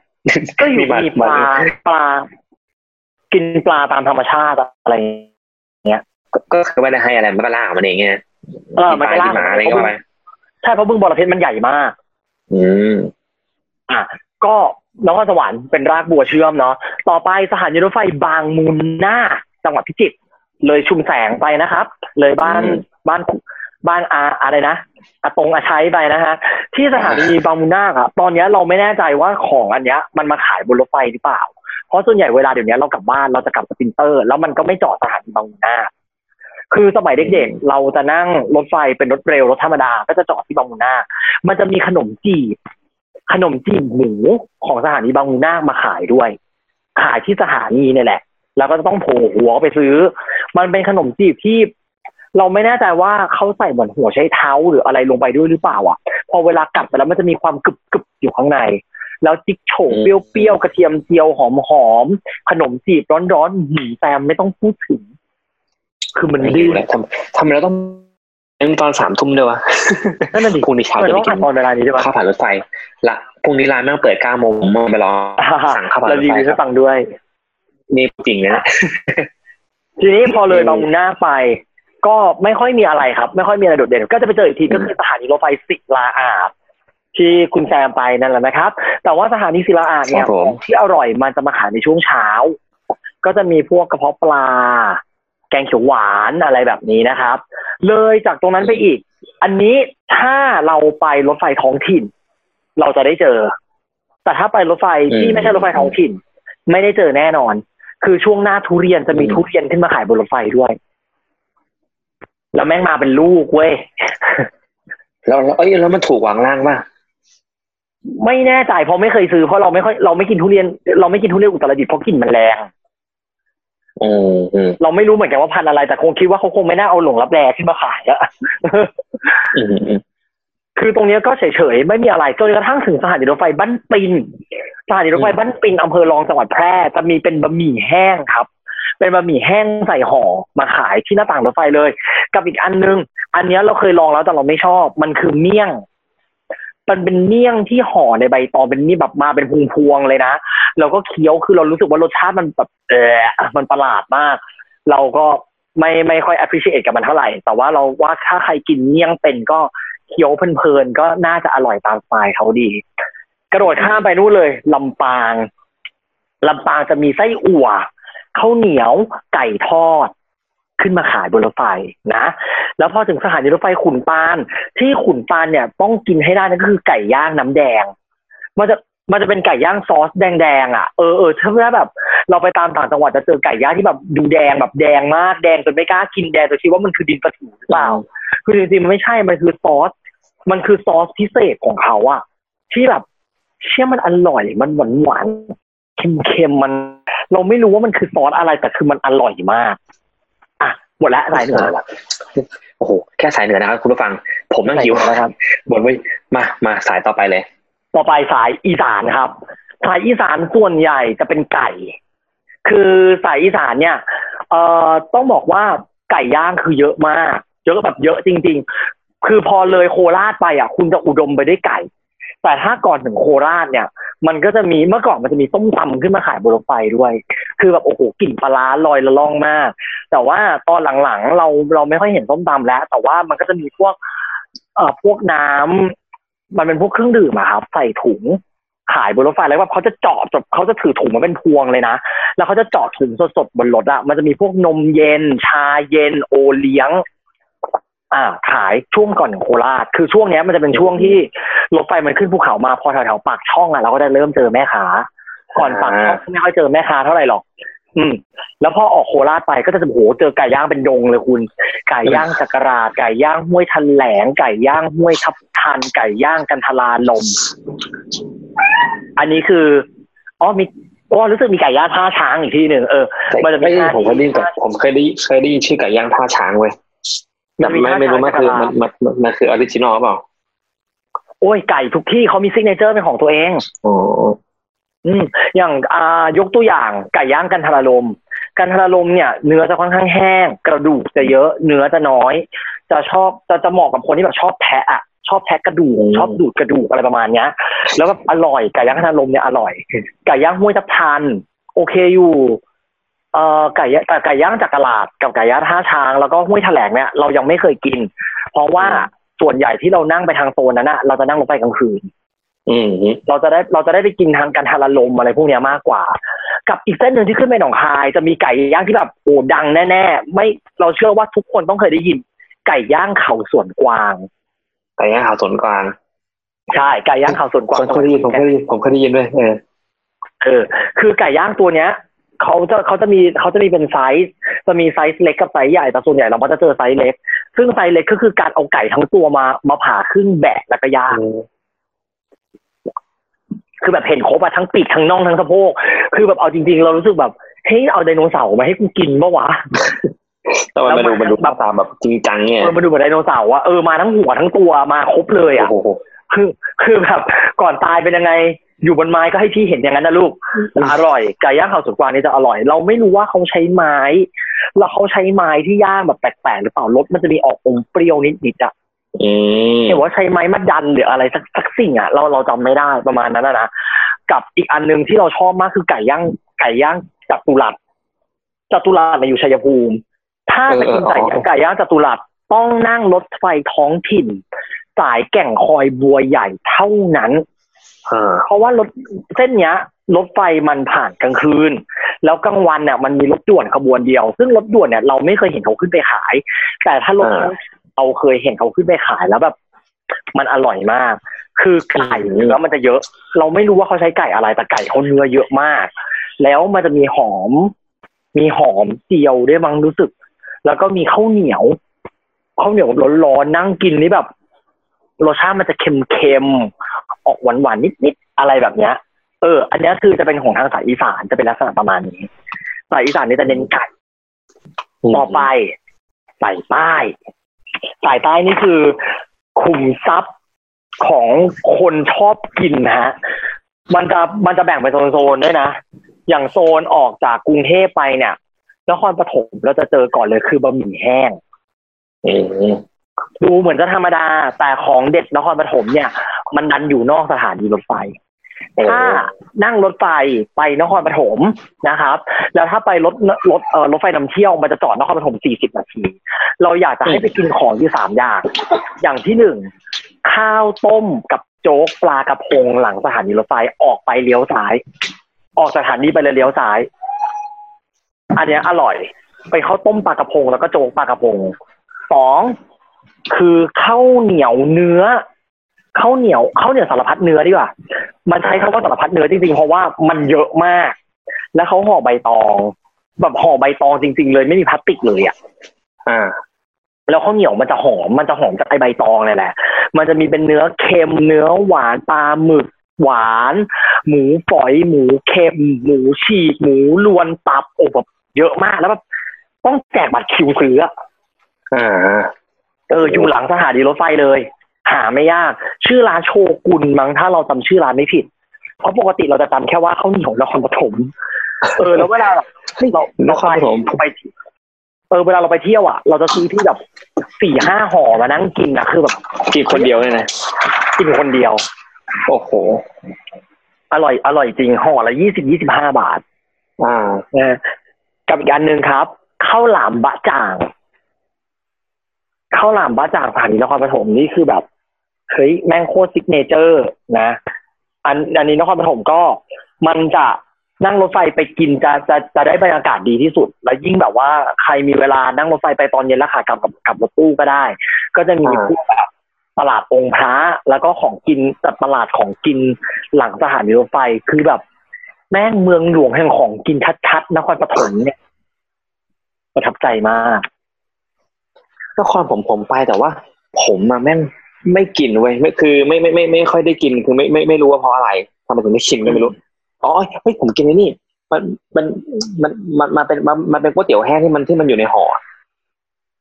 ก็อยู่มันมีปลาปลา กินปลาตามธรรมชาติอะไรอย่างเงี้ยก็ก็คือไม่ได้ให้อะไรมันก็ล่าของมันเองไงเออมันก็ล่ากินหมาอะไรก็ไปใช่เพราะบึงบรเพชรมันใหญ่มาก อืม อะก็นครสวรรค์เป็นรากบัวเชื่อมเนาะต่อไปสถานีรถไฟบางมูลนาคจังหวัดพิจิตรเลยชุมแสงไปนะครับ เลยบ้านอืมบ้านบ้านอาอะไรนะอาตงอาชัยไปนะฮะที่สถานีบางมูลนาคอะตอนเนี้ยเราไม่แน่ใจว่าของอันเนี้ย มันมาขายบนรถไฟหรือเปล่า เพราะส่วนใหญ่เวลาเดี๋ยวนี้เรากลับบ้านเราจะกลับ Sprinter แล้วมันก็ไม่จอดสถานีบางมูลนาคคือสมัยเด็กๆเราจะนั่งรถไฟเป็นรถเร็วรถธรรมดา ก็จะจอดที่บางมูลนาคมันจะมีขนมจีบ ขนมจีบหมูของสถานีบางมูลนาคมาขายด้วย ขายที่สถานีเนี่ยแหละ แล้วก็ต้องโผล่หัวไปซื้อ มันเป็นขนมจีบที่ เราไม่แน่ใจว่าเขาใส่เหมือนหัวไชเท้าหรืออะไรลงไปด้วยหรือเปล่าอะ พอเวลากัดไปแล้วมันจะมีความกรึบกรึบๆอยู่ข้างใน แล้วจิ๊กโฉวเปรี้ยวๆกระเทียมเจียวหอมหอมๆขนมจีบร้อนๆหืมแซมไม่ต้องพูดถึง คือมันไม่ดื้หิอวแล้วทำทำไมเราต้อง เล่นตอนสามทุ่มด้วยวะนั่นน่ะดิพรุ่งนี้เช้ามันจะต้ไปองกิอ่านนตอนเวลานี้ใช่ปะข้าวผัดรถไฟละพรุ่งนี้ร้านแม่งเปิดเก้าโมงผมไปรอสั่งข้าวผัดรแล้วถรีไฟวิวคให้รับฟังด้วยนี่จริงนะทีนี้พอเลยอืมบางมุมหน้าไป ก็ไม่ค่อยมีอะไรครับ ไม่ค่อยมีอะไรโดดเด่น ก็จะไปเจออีกทีก็คือสถานีรถไฟศิลาอาดที่คุณแซมไปนั่นแหละนะครับ แต่ว่าสถานีศิลาอาดเนี่ยของที่อร่อยมันจะมาขายในช่วงเช้า ก็จะมีพวกกระเพาะปลา แกงเขียวหวานอะไรแบบนี้นะครับ เลยจากตรงนั้นไปอีก อันนี้ถ้าเราไปรถไฟท้องถิ่น เราจะได้เจอ แต่ถ้าไปรถไฟที่ไม่ใช่รถไฟท้องถิ่น ไม่ได้เจอแน่นอน คือช่วงหน้าทุเรียนจะมีทุเรียนขึ้นมาขายบนรถไฟด้วย แล้วแม่งมาเป็นลูกเว้ยแล้วแล้วเอ้ยแล้วมันถูกวางล่างป่ะไม่แน่ใจเพราะไม่เคยซื้อเพราะเราไม่ค่อยเราไม่กินทุเรียน เราไม่กินทุเรียนอุตรดิตถ์เพราะกลิ่นมันแรงอืมอืม เราไม่รู้เหมือนกันว่าพันธุ์อะไรแต่คงคิดว่าเขาคงไม่น่าเอาหลงรับแรขึ้นมาขายอะอืมอืมคือตรงเนี้ยก็เฉยๆ ไม่มีอะไรจนกระทั่งถึงสถานีรถไฟบ้านปินสถานีรถไฟบ้านปินอำเภอรองจังหวัดแพร่ จะมีเป็นบะหมี่แห้งครับ เป็นบะหมี่แห้งใส่ห่อมาขายที่หน้าต่างรถไฟเลย กับอีกอันนึง อันเนี้ยเราเคยลองแล้วแต่เราไม่ชอบ มันคือเมี่ยง มันเป็นเมี่ยงที่ห่อในใบตองเป็นนี่แบบมาเป็นพวงๆเลยนะแล้วก็เคี้ยวคือเรารู้สึกว่ารสชาติมันแบบเออมันประหลาดมาก เราก็ไม่ไม่ค่อย appreciate กับมันเท่าไหร่ แต่ว่าเราว่าถ้าใครกินเมี่ยงเป็นก็เคี้ยวเพลินๆก็น่าจะอร่อยตามสไตล์เขาดี กระโดดข้ามไปนู่นเลยลำปางลำปางจะมีไส้อั่วข้าวเหนียวไก่ทอด ขึ้นมาขายบนรถไฟนะ แล้วพอถึงสถานีรถไฟขุนปาน ที่ขุนปานเนี่ยต้องกินให้ได้นั่นก็คือไก่ย่างน้ำแดง มันจะมันจะเป็นไก่ย่างซอสแดงๆอะเออเออถ้าแบบ เราไปตามต่างจังหวัดจะเจอไก่ย่างที่แบบดูแดงแบบแดงมากแดงจนไม่กล้ากินแดงจนคิดว่ามันคือดินประถูหรือเปล่า คือจริงๆมันไม่ใช่มันคือซอส มันคือซอสพิเศษของเขาอะที่แบบเชื่อมันอร่อยมันหวานหวานเค็มๆมัน เราไม่รู้ว่ามันคือซอสอะไรแต่คือมันอร่อยมาก หมดแล้วสายเหนือแล้วโอ้โหแค่สายเหนือนะครับคุณผู้ฟัง ผมนั่งหิวสายเหนือนะครับบนไว้มามาสายต่อไปเลย ต่อไปสายอีสานครับสายอีสานส่วนใหญ่จะเป็นไก่ คือสายอีสานเนี่ย เอ่อต้องบอกว่าไก่ย่างคือเยอะมาก เยอะแบบเยอะจริง ๆ คือพอเลยโคราชไปอะ คุณจะอุดมไปด้วยไก่ แต่ถ้าก่อนถึงโคราชเนี่ย มันก็จะมีเมื่อก่อนมันจะมีต้มตำขึ้นมาขายบนรถไฟด้วย คือแบบโอ้โหกลิ่นปลาร้าลอยละล่องมาก แต่ว่าตอนหลังๆเราเราไม่ค่อยเห็นต้มตำแล้ว แต่ว่ามันก็จะมีพวกเอ่อพวกน้ำมันเป็นพวกเครื่องดื่มอะครับใส่ถุงขายบนรถไฟแล้วว่าเขาจะเจาะจบเขาจะถือถุงมาเป็นพวงเลยนะ แล้วเขาจะเจาะถุงสดๆบนรถอะมันจะมีพวกนมเย็น ชาเย็น โอเลี้ยง อ่าขายช่วงก่อนถึงโคราช คือช่วงเนี้ยมันจะเป็นช่วงที่รถไฟมันขึ้นภูเขามาพอแถวๆปากช่องอะเราก็จะเริ่มเจอแม่ค้าก่อนปากช่องไม่ค่อยเจอแม่ค้าเท่าไหร่หรอก อืม แล้วพอออกโคราชไปก็จะโอ้โหเจอไก่ย่างเป็นดงเลยคุณไก่ย่างจักราดไก่ย่างห้วยทันแหลงไก่ย่างห้วยทับทันไก่ย่างกันทลาลม อันนี้คืออ๋อมีอ๋อรู้สึกมีไก่ย่างท่าช้างอีกที่หนึ่งเออ มันจะมีไม่ท่าผมเคยได้ยินแต่ผมเคยได้เคยได้ยินชื่อไก่ย่างท่าช้างเว้ย แต่ไม่ไม่รู้มันคือมันมันมันมันคือ original เปล่าโอ้ยไก่ทุกที่เขามี signature เป็นของตัวเองอ๋ออืมอย่างอ่ายกตัวอย่างไก่ย่างกันทรลมกันทรลมเนี่ย เนื้อจะค่อนข้างแห้ง กระดูกจะเยอะ เนื้อจะน้อย จะชอบจะจะเหมาะกับคนที่แบบชอบแทะอะชอบแทะกระดูกชอบดูดกระดูกอะไรประมาณเนี้ย แล้วแบบอร่อยไก่ย่างกันทรลมเนี่ยอร่อยไก่ย่างห้วยทับทัน โอเคอยู่ เอ่อไก่ย่างแต่ไก่ย่างจากตลาดกับไก่ย่างท่าช้างแล้วก็ห้วยแถลงเนี่ยเรายังไม่เคยกิน เพราะว่าส่วนใหญ่ที่เรานั่งไปทางโซนนั้นอะเราจะนั่งรถไฟกลางคืนอืมเราจะได้เราจะได้ไปกินทางกันทาราลมอะไรพวกเนี้ยมากกว่า กับอีกเส้นหนึ่งที่ขึ้นไปหนองคาย จะมีไก่ย่างที่แบบโอ้ดังแน่ๆไม่เราเชื่อว่าทุกคนต้องเคยได้ยิน ไก่ย่างเขาสวนกวาง ไก่ย่างเขาสวนกวางใช่ไก่ย่างเขาสวนกวางผมเคยได้ยินผมเคยได้ยินผมเคยได้ยินด้วยเออเออ คือไก่ย่างตัวเนี้ย เขาจะเขาจะมีเขาจะมีเป็นไซส์จะมีไซส์เล็กกับไซส์ใหญ่แต่ส่วนใหญ่เราก็จะเจอไซส์เล็ก ซึ่งไซส์เล็กก็คือการเอาไก่ทั้งตัวมามาผ่าครึ่งแบะแล้วก็ย่างคือแบบเห็นครบอะทั้งปีกทั้งน่องทั้งสะโพกคือแบบเอาจริง ๆ เรารู้สึกแบบเฮ้ยเอาไดโนเสาร์มาให้กูกินปะวะแต่มันมาดูแล้วมันมันดูหน้าตาแบบจริงจังเนี่ยเออมาดูเหมือนไดโนเสาร์อะเออมาทั้งหัวทั้งตัวมาครบเลยอะโอ้โหคือคือแบบก่อนตายเป็นยังไง อยู่บนไม้ก็ให้พี่เห็นอย่างนั้นนะลูกแต่อร่อยไก่ย่างเขาสวนกวางนี่จะอร่อย เราไม่รู้ว่าเขาใช้ไม้แล้วเขาใช้ไม้ที่ย่างแบบแปลกๆหรือเปล่ารสมันจะมีออกอมเปรี้ยวนิดๆอะอืมเห็นว่าใช้ไม้มาดันหรืออะไรสักสักสิ่งอะเราเราจำไม่ได้ประมาณนั้นนะนะกับอีกอันหนึ่งที่เราชอบมากคือไก่ย่างไก่ย่างจัตุรัสจัตุรัสเนี่ยอยู่ชัยภูมิ ถ้าจะกินไก่ย่างไก่ย่างจัตุรัสต้องนั่งรถไฟท้องถิ่น สายแก่งคอยบัวใหญ่เท่านั้นอ่า เพราะว่ารถเส้นเนี้ยรถไฟมันผ่านกลางคืน แล้วกลางวันเนี่ยมันมีรถด่วนขบวนเดียว ซึ่งรถด่วนเนี่ยเราไม่เคยเห็นเขาขึ้นไปขาย แต่ถ้ารถท้องถิ่นเราเคยเห็นเขาขึ้นไปขายแล้วแบบ มันอร่อยมาก คือไก่เนื้อมันจะเยอะ เราไม่รู้ว่าเขาใช้ไก่อะไรแต่ไก่เขาเนื้อเยอะมาก แล้วมันจะมีหอม มีหอมเจียวด้วยมั้งรู้สึก แล้วก็มีข้าวเหนียวข้าวเหนียวร้อนๆนั่งกินนี่แบบรสชาติมันจะเค็มๆ ออกหวานๆนิดๆอะไรแบบเนี้ย เออ อันเนี้ยคือจะเป็นของทางสายอีสานจะเป็นลักษณะประมาณนี้สายอีสานนี่จะเน้นไก่ต่อไปสายใต้สายใต้นี่คือขุมทรัพย์ของคนชอบกินนะฮะ มันจะมันจะแบ่งเป็นโซนๆด้วยนะ อย่างโซนออกจากกรุงเทพไปเนี่ยนครปฐมเราจะเจอก่อนเลยคือบะหมี่แห้งอืมดูเหมือนจะธรรมดา แต่ของเด็ดนครปฐมเนี่ย มันดันอยู่นอกสถานีรถไฟถ้านั่งรถไฟไปนครปฐมนะครับ แล้วถ้าไปรถรถเอ่อรถไฟนำเที่ยวมันจะจอดนครปฐม40นาที เราอยากจะให้ไปกินของอยู่สามอย่าง อย่างที่หนึ่งข้าวต้มกับโจ๊กปลากระพงหลังสถานีรถไฟออกไปเลี้ยวซ้าย ออกสถานีไปเลยเลี้ยวซ้าย อันเนี้ยอร่อย ไปข้าวต้มปลากระพงแล้วก็โจ๊กปลากระพงสองคือข้าวเหนียวเนื้อ ข้าวเหนียวข้าวเหนียวสารพัดเนื้อดีกว่า มันใช้คำว่าสารพัดเนื้อจริงๆ เพราะว่ามันเยอะมาก แล้วเขาห่อใบตอง แบบห่อใบตองจริง ๆ เลยไม่มีพลาสติกเลยอะ อ่า แล้วข้าวเหนียวมันจะหอม มันจะหอมจากไอใบตองเลยแหละ มันจะมีเป็นเนื้อเค็ม เนื้อหวานปลาหมึกหวาน หมูฝอย หมูเค็ม หมูฉีก หมูลวนตับโอ้แบบเยอะมากแล้วแบบต้องแจกบัตรคิวซื้ออะอ่าเอออยู่หลังสถานีรถไฟเลย หาไม่ยาก ชื่อร้านโชกุนมั้งถ้าเราจำชื่อร้านไม่ผิด เพราะปกติเราจะจำแค่ว่าข้าวเหนียวนครปฐมเออ แล้วเวลาเราเรานครปฐมเราไปเออเวลาเราไปเที่ยวอะ เราจะซื้อที่แบบสี่ห้าห่อมานั่งกินนะคือแบบกินคนเดียวเนี่ยนะกินคนเดียว โอ้โห อร่อย อร่อยจริงห่อละยี่สิบยี่สิบห้าบาท อ่านะกับอีกอันหนึ่งครับข้าวหลามบะจ่าง ข้าวหลามบะจ่างสถานีนครปฐมนี่คือแบบเฮ้ยแม่งโคตร signature นะ อันอันนี้นครปฐมก็มันจะนั่งรถไฟไปกินจะจะจะได้บรรยากาศดีที่สุด แล้วยิ่งแบบว่าใครมีเวลานั่งรถไฟไปตอนเย็นแล้วขากลับกลับกับรถตู้ก็ได้ ก็จะมีพวกแบบตลาดองค์พระแล้วก็ของกินแต่ตลาดของกินหลังสถานีรถไฟคือแบบ แม่งเมืองหลวงแห่งของกินชัดๆนครปฐมเนี่ยประทับใจมาก นครผมผมไปแต่ว่า ผมมาแม่งไม่กินเว้ยไม่คือไม่ไม่ไม่ไม่ค่อยได้กินคือไม่ไม่ไม่รู้ว่าเพราะอะไรทำไมถึงไม่ชินก็ไม่รู้อ๋อเฮ้ยผมกินไอ้นี่มันมันมันมันมันเป็นมันมันเป็นก๋วยเตี๋ยวแห้งที่มันที่มันอยู่ในห่อ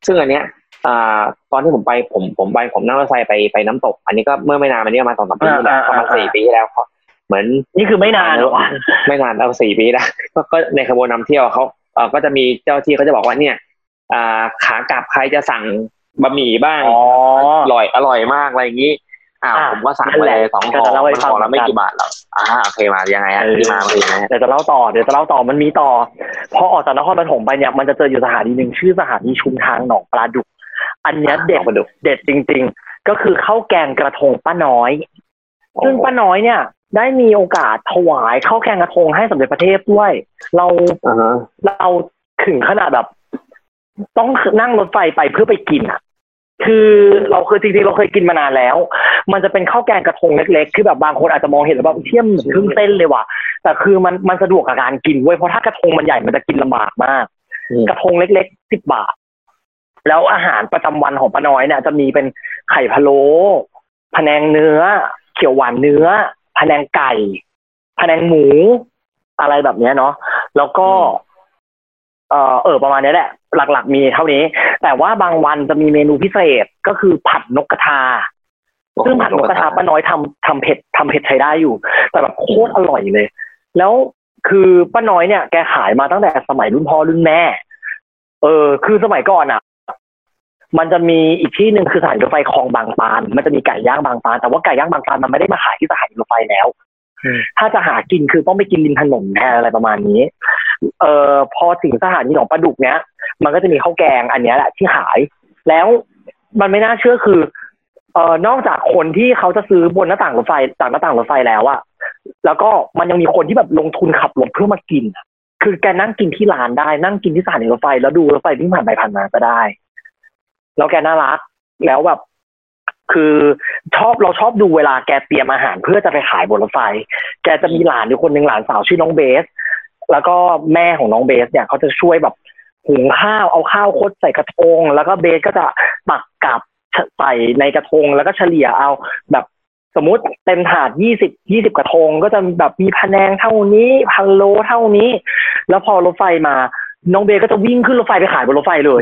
ซึ่งอันเนี้ยอ่าตอนที่ผมไปผมผมไปผมนั่งรถไฟไปไปน้ำตก อันนี้ก็เมื่อไม่นานมานี้ประมาณสองสามปีที่แล้วอ่าประมาณอ่าสี่ปีที่แล้วเหมือนนี่คือไม่นานหรอกวะไม่นานเอาสี่ปีแล้วก็ก็ในขบวนนำเที่ยวเขาเอ่อก็จะมีเจ้าที่เขาจะบอกว่าเนี่ย อ่าขากลับใครจะสั่งบะหมี่บ้างอ๋ออร่อยอร่อยมากอะไรอย่างนี้อ้าวอ่าผมก็สั่งนั่ไปนแหละเลยสองก็ห่อจะเล่าให้มันฟังห่อละไม่เหมือนกันกี่บาทหรอกอ่าโอเคมายังไงฮะเออที่มาเป็นยังไงฮะเดี๋ยวจะเล่าต่อเดี๋ยวจะเล่าต่อมันมีต่อพอออกจากนครปฐมไปเนี่ยมันจะเจออยู่สถานีหนึ่งชื่อสถานีชุมทางหนองปลาดุก อันเนี้ยเด็ดลองมาดูเด็ดจริง ๆ ก็คือข้าวแกงกระทงป้าน้อย ซึ่งป้าน้อยเนี่ย ได้มีโอกาสถวายข้าวแกงกระทงให้สมเด็จพระเทพด้วย เราอ่าฮะเราถึงขนาดแบบ ต้องนั่งรถไฟไปเพื่อไปกินอะ คือเราเคยจริงๆเราเคยกินมานานแล้ว มันจะเป็นข้าวแกงกระทงเล็กๆ คือแบบบางคนอาจจะมองเห็นแบบเทียมเหมือนครึ่งเส้นเลยว่ะ แต่คือมันมันสะดวกกับการกินเว้ย เพราะถ้ากระทงมันใหญ่มันจะกินลำบากมาก กระทงเล็กๆสิบบาท แล้วอาหารประจำวันของป้าน้อยเนี่ยจะมีเป็นไข่พะโล้พะแนงเนื้อ เขียวหวานเนื้อพะแนงไก่พะแนงหมู อะไรแบบเนี้ยเนาะ แล้วก็ เออเออประมาณนี้แหละ หลักๆ มีเท่านี้ แต่ว่าบางวันจะมีเมนูพิเศษก็คือผัดนกกระทา ซึ่งผัดนกกระทาป้าน้อยทำทำเผ็ดทำเผ็ดใช้ได้อยู่ แต่แบบโคตรอร่อยเลย แล้วคือป้าน้อยเนี่ยแกขายมาตั้งแต่สมัยรุ่นพ่อรุ่นแม่ เออ คือสมัยก่อนอะ มันจะมีอีกที่หนึ่งคือสถานีรถไฟคลองบางปาน มันจะมีไก่ย่างบางปาน แต่ว่าไก่ย่างบางปานมันไม่ได้มาขายที่สถานีรถไฟแล้วถ้าจะหากินคือต้องไปกินริมถนนแทนอะไรประมาณนี้ เอ่อพอถึงสถานีหนองปลาดุกเนี้ย มันก็จะมีข้าวแกงอันเนี้ยแหละที่ขาย แล้วมันไม่น่าเชื่อคือเอ่อนอกจากคนที่เขาจะซื้อบนหน้าต่างรถไฟจากหน้าต่างรถไฟแล้วอะแล้วก็มันยังมีคนที่แบบลงทุนขับรถเพื่อมากิน คือแกนั่งกินที่ร้านได้นั่งกินที่สถานีรถไฟ แล้วดูรถไฟที่ผ่านไปผ่านมาก็ได้ แล้วแกน่ารัก แล้วแบบคือชอบเราชอบดูเวลาแกเตรียมอาหารเพื่อจะไปขายบนรถไฟ แกจะมีหลานอยู่คนหนึ่งหลานสาวชื่อน้องเบส แล้วก็แม่ของน้องเบสเนี่ยเขาจะช่วยแบบหุงข้าวเอาข้าวคดใส่กระทง แล้วก็เบสก็จะตักกลับใส่ในกระทง แล้วก็เฉลี่ยเอาแบบสมมติเต็มถาดยี่สิบยี่สิบกระทง ก็จะแบบมีพะแนงเท่านี้พันโลเท่านี้ แล้วพอรถไฟมา น้องเบสก็จะวิ่งขึ้นรถไฟไปขายบนรถไฟเลย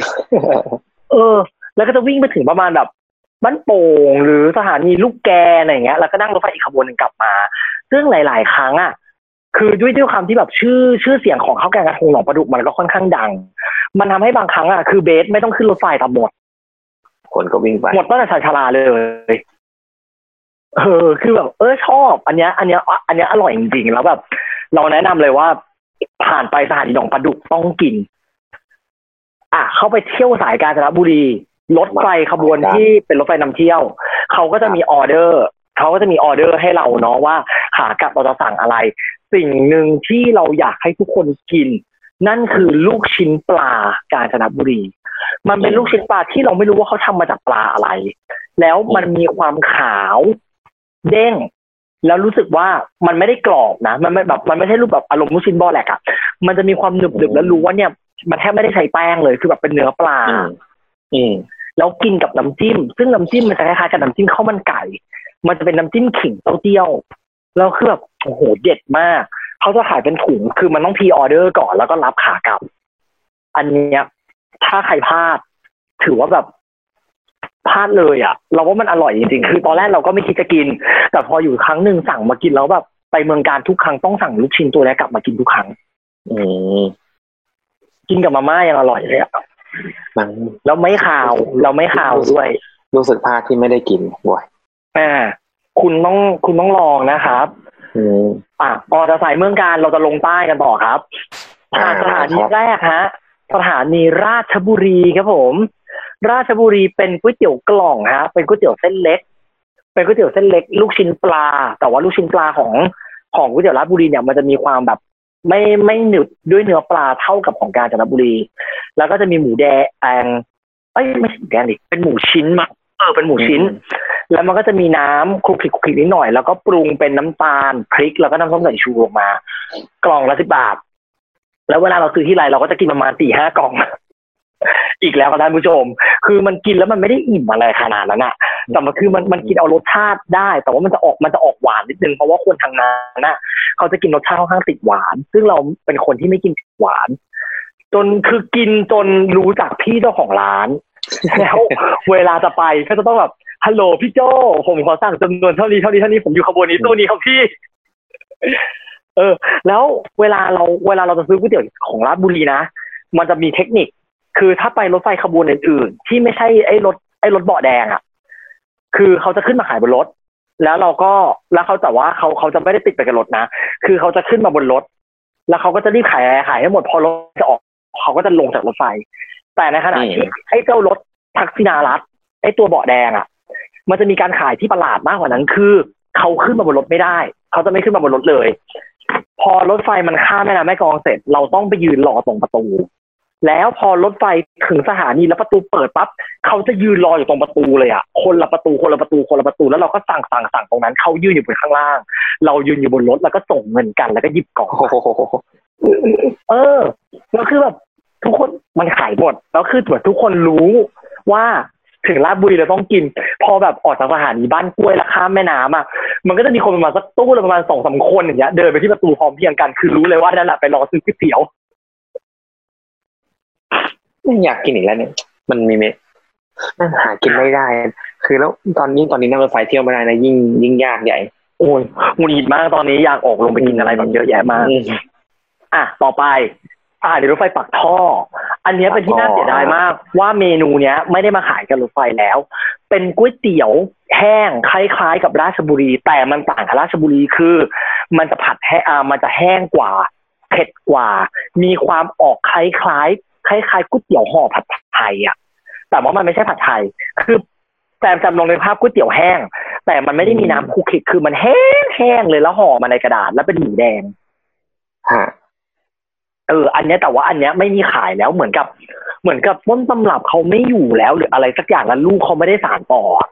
เออ แล้วก็จะวิ่งไปถึงประมาณแบบบ้านโป่งหรือสถานีลูกแกอะไรอย่างเงี้ย แล้วก็นั่งรถไฟอีกขบวนหนึ่งกลับมา ซึ่งหลาย ๆ ครั้งอะ คือด้วยด้วยความที่แบบชื่อชื่อเสียงของข้าวแกงกระทงหนองประดุกมันก็ค่อนข้างดัง มันทำให้บางครั้งอะคือเบสไม่ต้องขึ้นรถไฟทำหมด คนก็วิ่งไปหมดตั้งแต่ชานชาลาเลยเออคือแบบเออชอบ อันเนี้ยอันเนี้ยอันเนี้ยอร่อยจริงๆแล้วแบบ เราแนะนำเลยว่า ผ่านไปสถานีหนองปลาดุกต้องกิน อะเข้าไปเที่ยวสายกาญจนบุรีรถไฟขบวนที่เป็นรถไฟนำเที่ยว เขาก็จะมีออเดอร์เขาก็จะมีออเดอร์ให้เราเนาะว่าขากลับเราจะสั่งอะไร สิ่งหนึ่งที่เราอยากให้ทุกคนกิน นั่นคือลูกชิ้นปลากาญจนบุรี มันเป็นลูกชิ้นปลาที่เราไม่รู้ว่าเขาทำมาจากปลาอะไร แล้วมันมีความขาวเด้งแล้วรู้สึกว่ามันไม่ได้กรอบนะ มันไม่แบบมันไม่ใช่รูปแบบอารมณ์ลูกชิ้นบอแหลกอะมันจะมีความหนึบหนึบๆแล้วรู้ว่าเนี่ย มันแทบไม่ได้ใช้แป้งเลยคือแบบเป็นเนื้อปลาอืมอืมแล้วกินกับน้ำจิ้ม ซึ่งน้ำจิ้มมันจะคล้ายๆกับน้ำจิ้มข้าวมันไก่ มันจะเป็นน้ำจิ้มขิงเต้าเจี้ยว แล้วคือแบบโอ้โหเด็ดมากเขาจะขายเป็นถุงคือมันต้องพรีออเดอร์ก่อนแล้วก็รับขากลับ อันเนี้ยถ้าใครพลาด ถือว่าแบบพลาดเลยอะ เราว่ามันอร่อยจริงๆ คือตอนแรกเราก็ไม่คิดจะกิน แต่พออยู่ครั้งหนึ่งสั่งมากินแล้วแบบไปเมืองการทุกครั้งต้องสั่งลูกชิ้นตัวนี้กลับมากินทุกครั้งอืมกินกับมาม่ายังอร่อยเลยอะมันแล้วไม่ขาว เราไม่ขาวด้วย รู้สึกพลาดที่ไม่ได้กินบ่อยอ่า คุณต้องคุณต้องลองนะครับอืมอะออกจากสายเมืองการเราจะลงใต้กันต่อครับอ่าอ่าสถานีครับแรกฮะสถานีราชบุรีครับผม ราชบุรีเป็นก๋วยเตี๋ยวกล่องฮะเป็นก๋วยเตี๋ยวเส้นเล็ก เป็นก๋วยเตี๋ยวเส้นเล็ก ลูกชิ้นปลา แต่ว่าลูกชิ้นปลาของของก๋วยเตี๋ยวราชบุรีเนี่ยมันจะมีความแบบไม่ไม่หนึบด้วยเนื้อปลาเท่ากับของกาญจนบุรี แล้วก็จะมีหมูแดงเอ้ยไม่ใช่หมูแดงดิเป็นหมูชิ้นมาเออเป็นหมูชิ้น แล้วมันก็จะมีน้ำคลุกคลิกคลุกคลิกนิดหน่อย แล้วก็ปรุงเป็นน้ำตาลพริกแล้วก็น้ำส้มสายชูออกมา กล่องละสิบบาท แล้วเวลาเราซื้อที่ไรเราก็จะกินประมาณสี่ห้ากล่อง อีกแล้วครับท่านผู้ชม คือมันกินแล้วมันไม่ได้อิ่มอะไรขนาดนั้นอะแต่มันคือมันมันกินเอารสชาติได้ แต่ว่ามันจะออกมันจะออกหวานนิดนึงเพราะว่าคนทางนั้นน่ะเขาจะกินรสชาติค่อนข้างติดหวาน ซึ่งเราเป็นคนที่ไม่กินติดหวาน จนคือกินจนรู้จักพี่เจ้าของร้าน แล้วเวลาจะไปก็จะต้องแบบ ฮัลโหลพี่โจผมขอสั่งจำนวนเท่านี้เท่านี้เท่านี้ผมอยู่ขบวนนี้ตู้นี้ครับพี่ เออ แล้วเวลาเราเวลาเราจะซื้อก๋วยเตี๋ยวของราชบุรีนะมันจะมีเทคนิค คือถ้าไปรถไฟขบวนอื่นๆที่ไม่ใช่ไอ้รถไอ้รถเบาะแดงอะ่ะ คือเขาจะขึ้นมาขายบนรถ แล้วเราก็แล้วเขาแต่ว่าเขาเขาจะไม่ได้ติดไปกับรถนะคือเขาจะขึ้นมาบนรถ แล้วเขาก็จะรีบขายขายให้หมดพอรถจะออกเขาก็จะลงจากรถไฟ แต่ในขณะที่ไอ้เจ้ารถทักษิณารัฐไอ้ตัวเบาะแดงอะ่ะ มันจะมีการขายที่ประหลาดมากกว่านั้น คือเขาขึ้นมาบนรถไม่ได้ เขาจะไม่ขึ้นมาบนรถเลย พอรถไฟมันข้ามแม่น้ำแม่กลองเสร็จ เราต้องไปยืนรอตรงประตู แล้วพอรถไฟถึงสถานีแล้วประตูเปิดปั๊บเขาจะยืนรออยู่ตรงประตูเลยอะคนละประตูคนละประตูคนละประตูแล้วเราก็สั่งสั่งสั่งตรงนั้นเขายืนอยู่บนข้างล่าง เรายืนอยู่บนรถแล้วก็ส่งเงินกันแล้วก็หยิบกล่องโอ้โหเออแล้วคือแบบทุกคนมันขายหมดแล้วคือเหมือนทุกคนรู้ว่า ถึงราชบุรีเราต้องกิน พอแบบออกจากสถานีบ้านกล้วยแล้วข้ามแม่น้ำอะมันก็จะมีคนประมาณสักตู้ละประมาณสองสามคนอย่างเงี้ยเดินไปที่ประตูพร้อมเพรียงกันคือรู้เลยว่านั่นแหละไปรอซื้อก๋วยเตี๋ยวไม่อยากกินอีกแล้วเนี่ย มันมีเมนั่งหากินไม่ได้ คือแล้วตอนนี้ตอนนี้นั่งรถไฟเที่ยวไม่ได้นะยิ่งยิ่งยากใหญ่ โอ้ยหงุดหงิดมากตอนนี้อยากออกลงไปกินอะไรแบบเยอะแยะมากอืมอะต่อไป อ่าเดี๋ยวรถไฟปักท่อ อันเนี้ยเป็นที่น่าเสียดายมาก ว่าเมนูเนี้ยไม่ได้มาขายกับรถไฟแล้ว เป็นก๋วยเตี๋ยวแห้งคล้ายๆกับราชบุรี แต่มันต่างกับราชบุรีคือ มันจะผัดแห้งอ่ามันจะแห้งกว่าเผ็ดกว่า มีความออกคล้ายๆคล้ายๆก๋วยเตี๋ยวห่อผัดไทยอะแต่ว่ามันไม่ใช่ผัดไทย คือแซมจำลองในภาพก๋วยเตี๋ยวแห้ง แต่มันไม่ได้มีน้ำคลุกคลิกคือมันแห้งแห้งๆเลยแล้วห่อมาในกระดาษแล้วเป็นหมูแดงฮะ เออ อันเนี้ยแต่ว่าอันเนี้ยไม่มีขายแล้วเหมือนกับ เหมือนกับต้นตำรับเขาไม่อยู่แล้ว หรืออะไรสักอย่างแล้วลูกเขาไม่ได้สานต่ออะ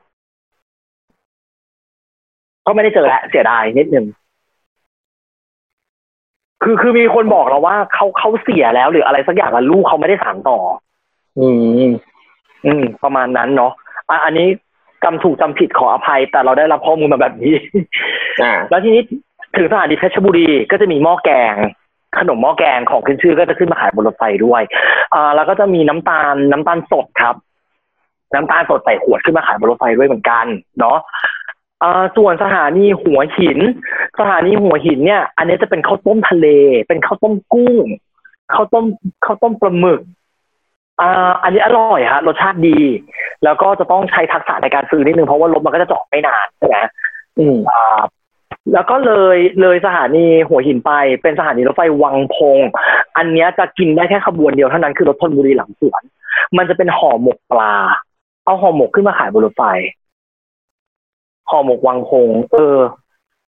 ก็ไม่ได้เจอแล้วเสียดายนิดนึงคือคือมีคนบอกเราว่าเขาเขาเสียแล้ว หรืออะไรสักอย่างแล้วลูกเขาไม่ได้สานต่อ อืม อืม ประมาณนั้นเนาะอะอันนี้จำถูกจำผิดขออภัย แต่เราได้รับข้อมูลมาแบบนี้อ่าแล้วทีนี้ถึงสถานีเพชรบุรีก็จะมีหม้อแกง ขนมหม้อแกงของขึ้นชื่อก็จะขึ้นมาขายบนรถไฟด้วยอ่าแล้วก็จะมีน้ำตาลน้ำตาลสดครับ น้ำตาลสดใส่ขวดขึ้นมาขายบนรถไฟด้วยเหมือนกัน เนาะอ่าส่วนสถานีหัวหิน สถานีหัวหินเนี่ย อันนี้จะเป็นข้าวต้มทะเล เป็นข้าวต้มกุ้งข้าวต้มข้าวต้มปลาหมึกอ่าอันนี้อร่อยฮะรสชาติดี แล้วก็จะต้องใช้ทักษะในการซื้อนิดนึงเพราะว่ารถมันก็จะจอดไม่นานใช่ไหมอืมอ่า แล้วก็เลยเลยสถานีหัวหินไป เป็นสถานีรถไฟวังพง อันนี้จะกินได้แค่ขบวนเดียวเท่านั้นคือรถธนบุรีหลังสวน มันจะเป็นห่อหมกปลา เอาห่อหมกขึ้นมาขายบนรถไฟห่อหมกวังพง เออ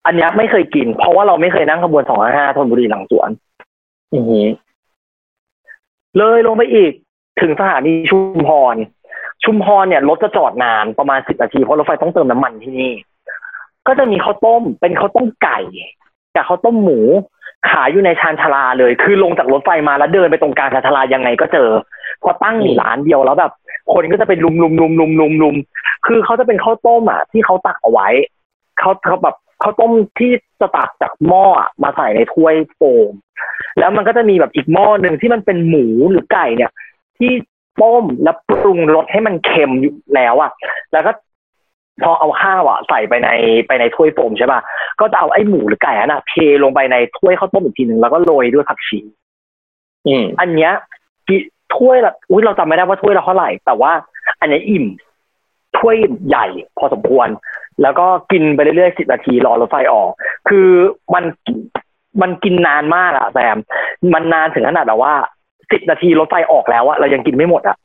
อันนี้ไม่เคยกิน เพราะว่าเราไม่เคยนั่งขบวนสองห้าธนบุรีหลังสวนอืมเลยลงไปอีกถึงสถานีชุมพร ชุมพรเนี่ยรถจะจอดนานประมาณสิบนาทีเพราะรถไฟต้องเติมน้ำมันที่นี่ ก็จะมีข้าวต้มเป็นข้าวต้มไก่กับข้าวต้มหมู ขายอยู่ในชานชาลาเลย คือลงจากรถไฟมาแล้วเดินไปตรงกลางชานชาลายังไงก็เจอพอตั้งอยู่ร้านเดียวแล้วแบบ คนก็จะเป็นลุมลุมลุมลุมลุมลุมคือเขาจะเป็นข้าวต้มอะ ที่เขาตักเอาไว้เขาเขาแบบข้าวต้มที่จะตักจากหม้อมาใส่ในถ้วยโฟมแล้วมันก็จะมีแบบอีกหม้อหนึ่งที่มันเป็นหมูหรือไก่เนี่ย ที่ต้มแล้วปรุงรสให้มันเค็มอยู่แล้วอะ แล้วก็ พอเอาข้าวอะใส่ไปในไปในถ้วยโฟมใช่ป่ะก็จะเอาไอ้หมูหรือไก่นั่นอะเทลงไปในถ้วยข้าวต้มอีกทีหนึ่งแล้วก็โรยด้วยผักชีอืมอันเนี้ยกิถ้วยละอุ้ยเราจำไม่ได้ว่าถ้วยละเท่าไหร่ แต่ว่า อันเนี้ยอิ่ม ถ้วยใหญ่พอสมควร แล้วก็กินไปเรื่อยๆสิบนาทีรอรถไฟออก คือมันมันกินนานมากอะแซมมันนานถึงขนาดแบบว่าสิบนาทีรถไฟออกแล้วอะเรายังกินไม่หมดอะ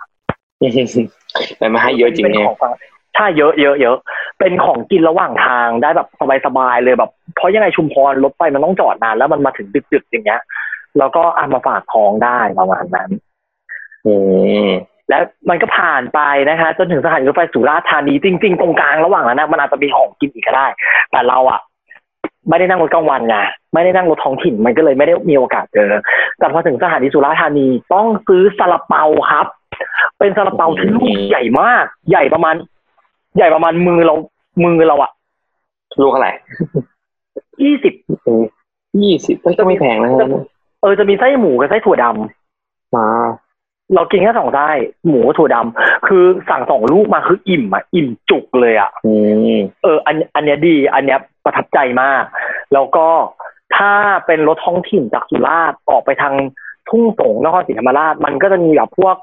แต่มาให้เยอะจริงเป็นเนี่ยของฝาก ใช่เยอะเยอะเยอะเป็นของกินระหว่างทางได้แบบสบายๆเลยแบบ เพราะยังไงชุมพรรถไฟมันต้องจอดนานแล้วมันมาถึงดึกๆอย่างเงี้ย แล้วก็เอามาฝากท้องได้ประมาณนั้นอืมแล้วมันก็ผ่านไปนะคะ จนถึงสถานีรถไฟสุราษฎร์ธานีจริง ๆ ตรงกลางระหว่างนั้นนะมันอาจจะมีของกินอีกก็ได้ แต่เราอะไม่ได้นั่งรถกลางวันไงไม่ได้นั่งรถท้องถิ่นมันก็เลยไม่ได้มีโอกาสเจอแต่พอถึงสถานีสุราษฎร์ธานีต้องซื้อซาลาเปาครับ เป็นซาลาเปาที่ลูกใหญ่มาก ใหญ่ประมาณ ใหญ่ประมาณมือเรา มือเราอะลูกเท่าไหร่ยี่สิบยี่สิบก็ไม่แพงนะฮะเออจะมีไส้หมูกับไส้ถั่วดำมาเรากินแค่สองไส้หมูกับถั่วดำคือสั่งสองลูกมาคืออิ่มอะอิ่มจุกเลยอะอืมเออ อันอันเนี้ยดี อันเนี้ยประทับใจมาก แล้วก็ถ้าเป็นรถท้องถิ่นจากสุราษฎร์ออกไปทางทุ่งสงนครศรีธรรมราช มันก็จะมีแบบพวก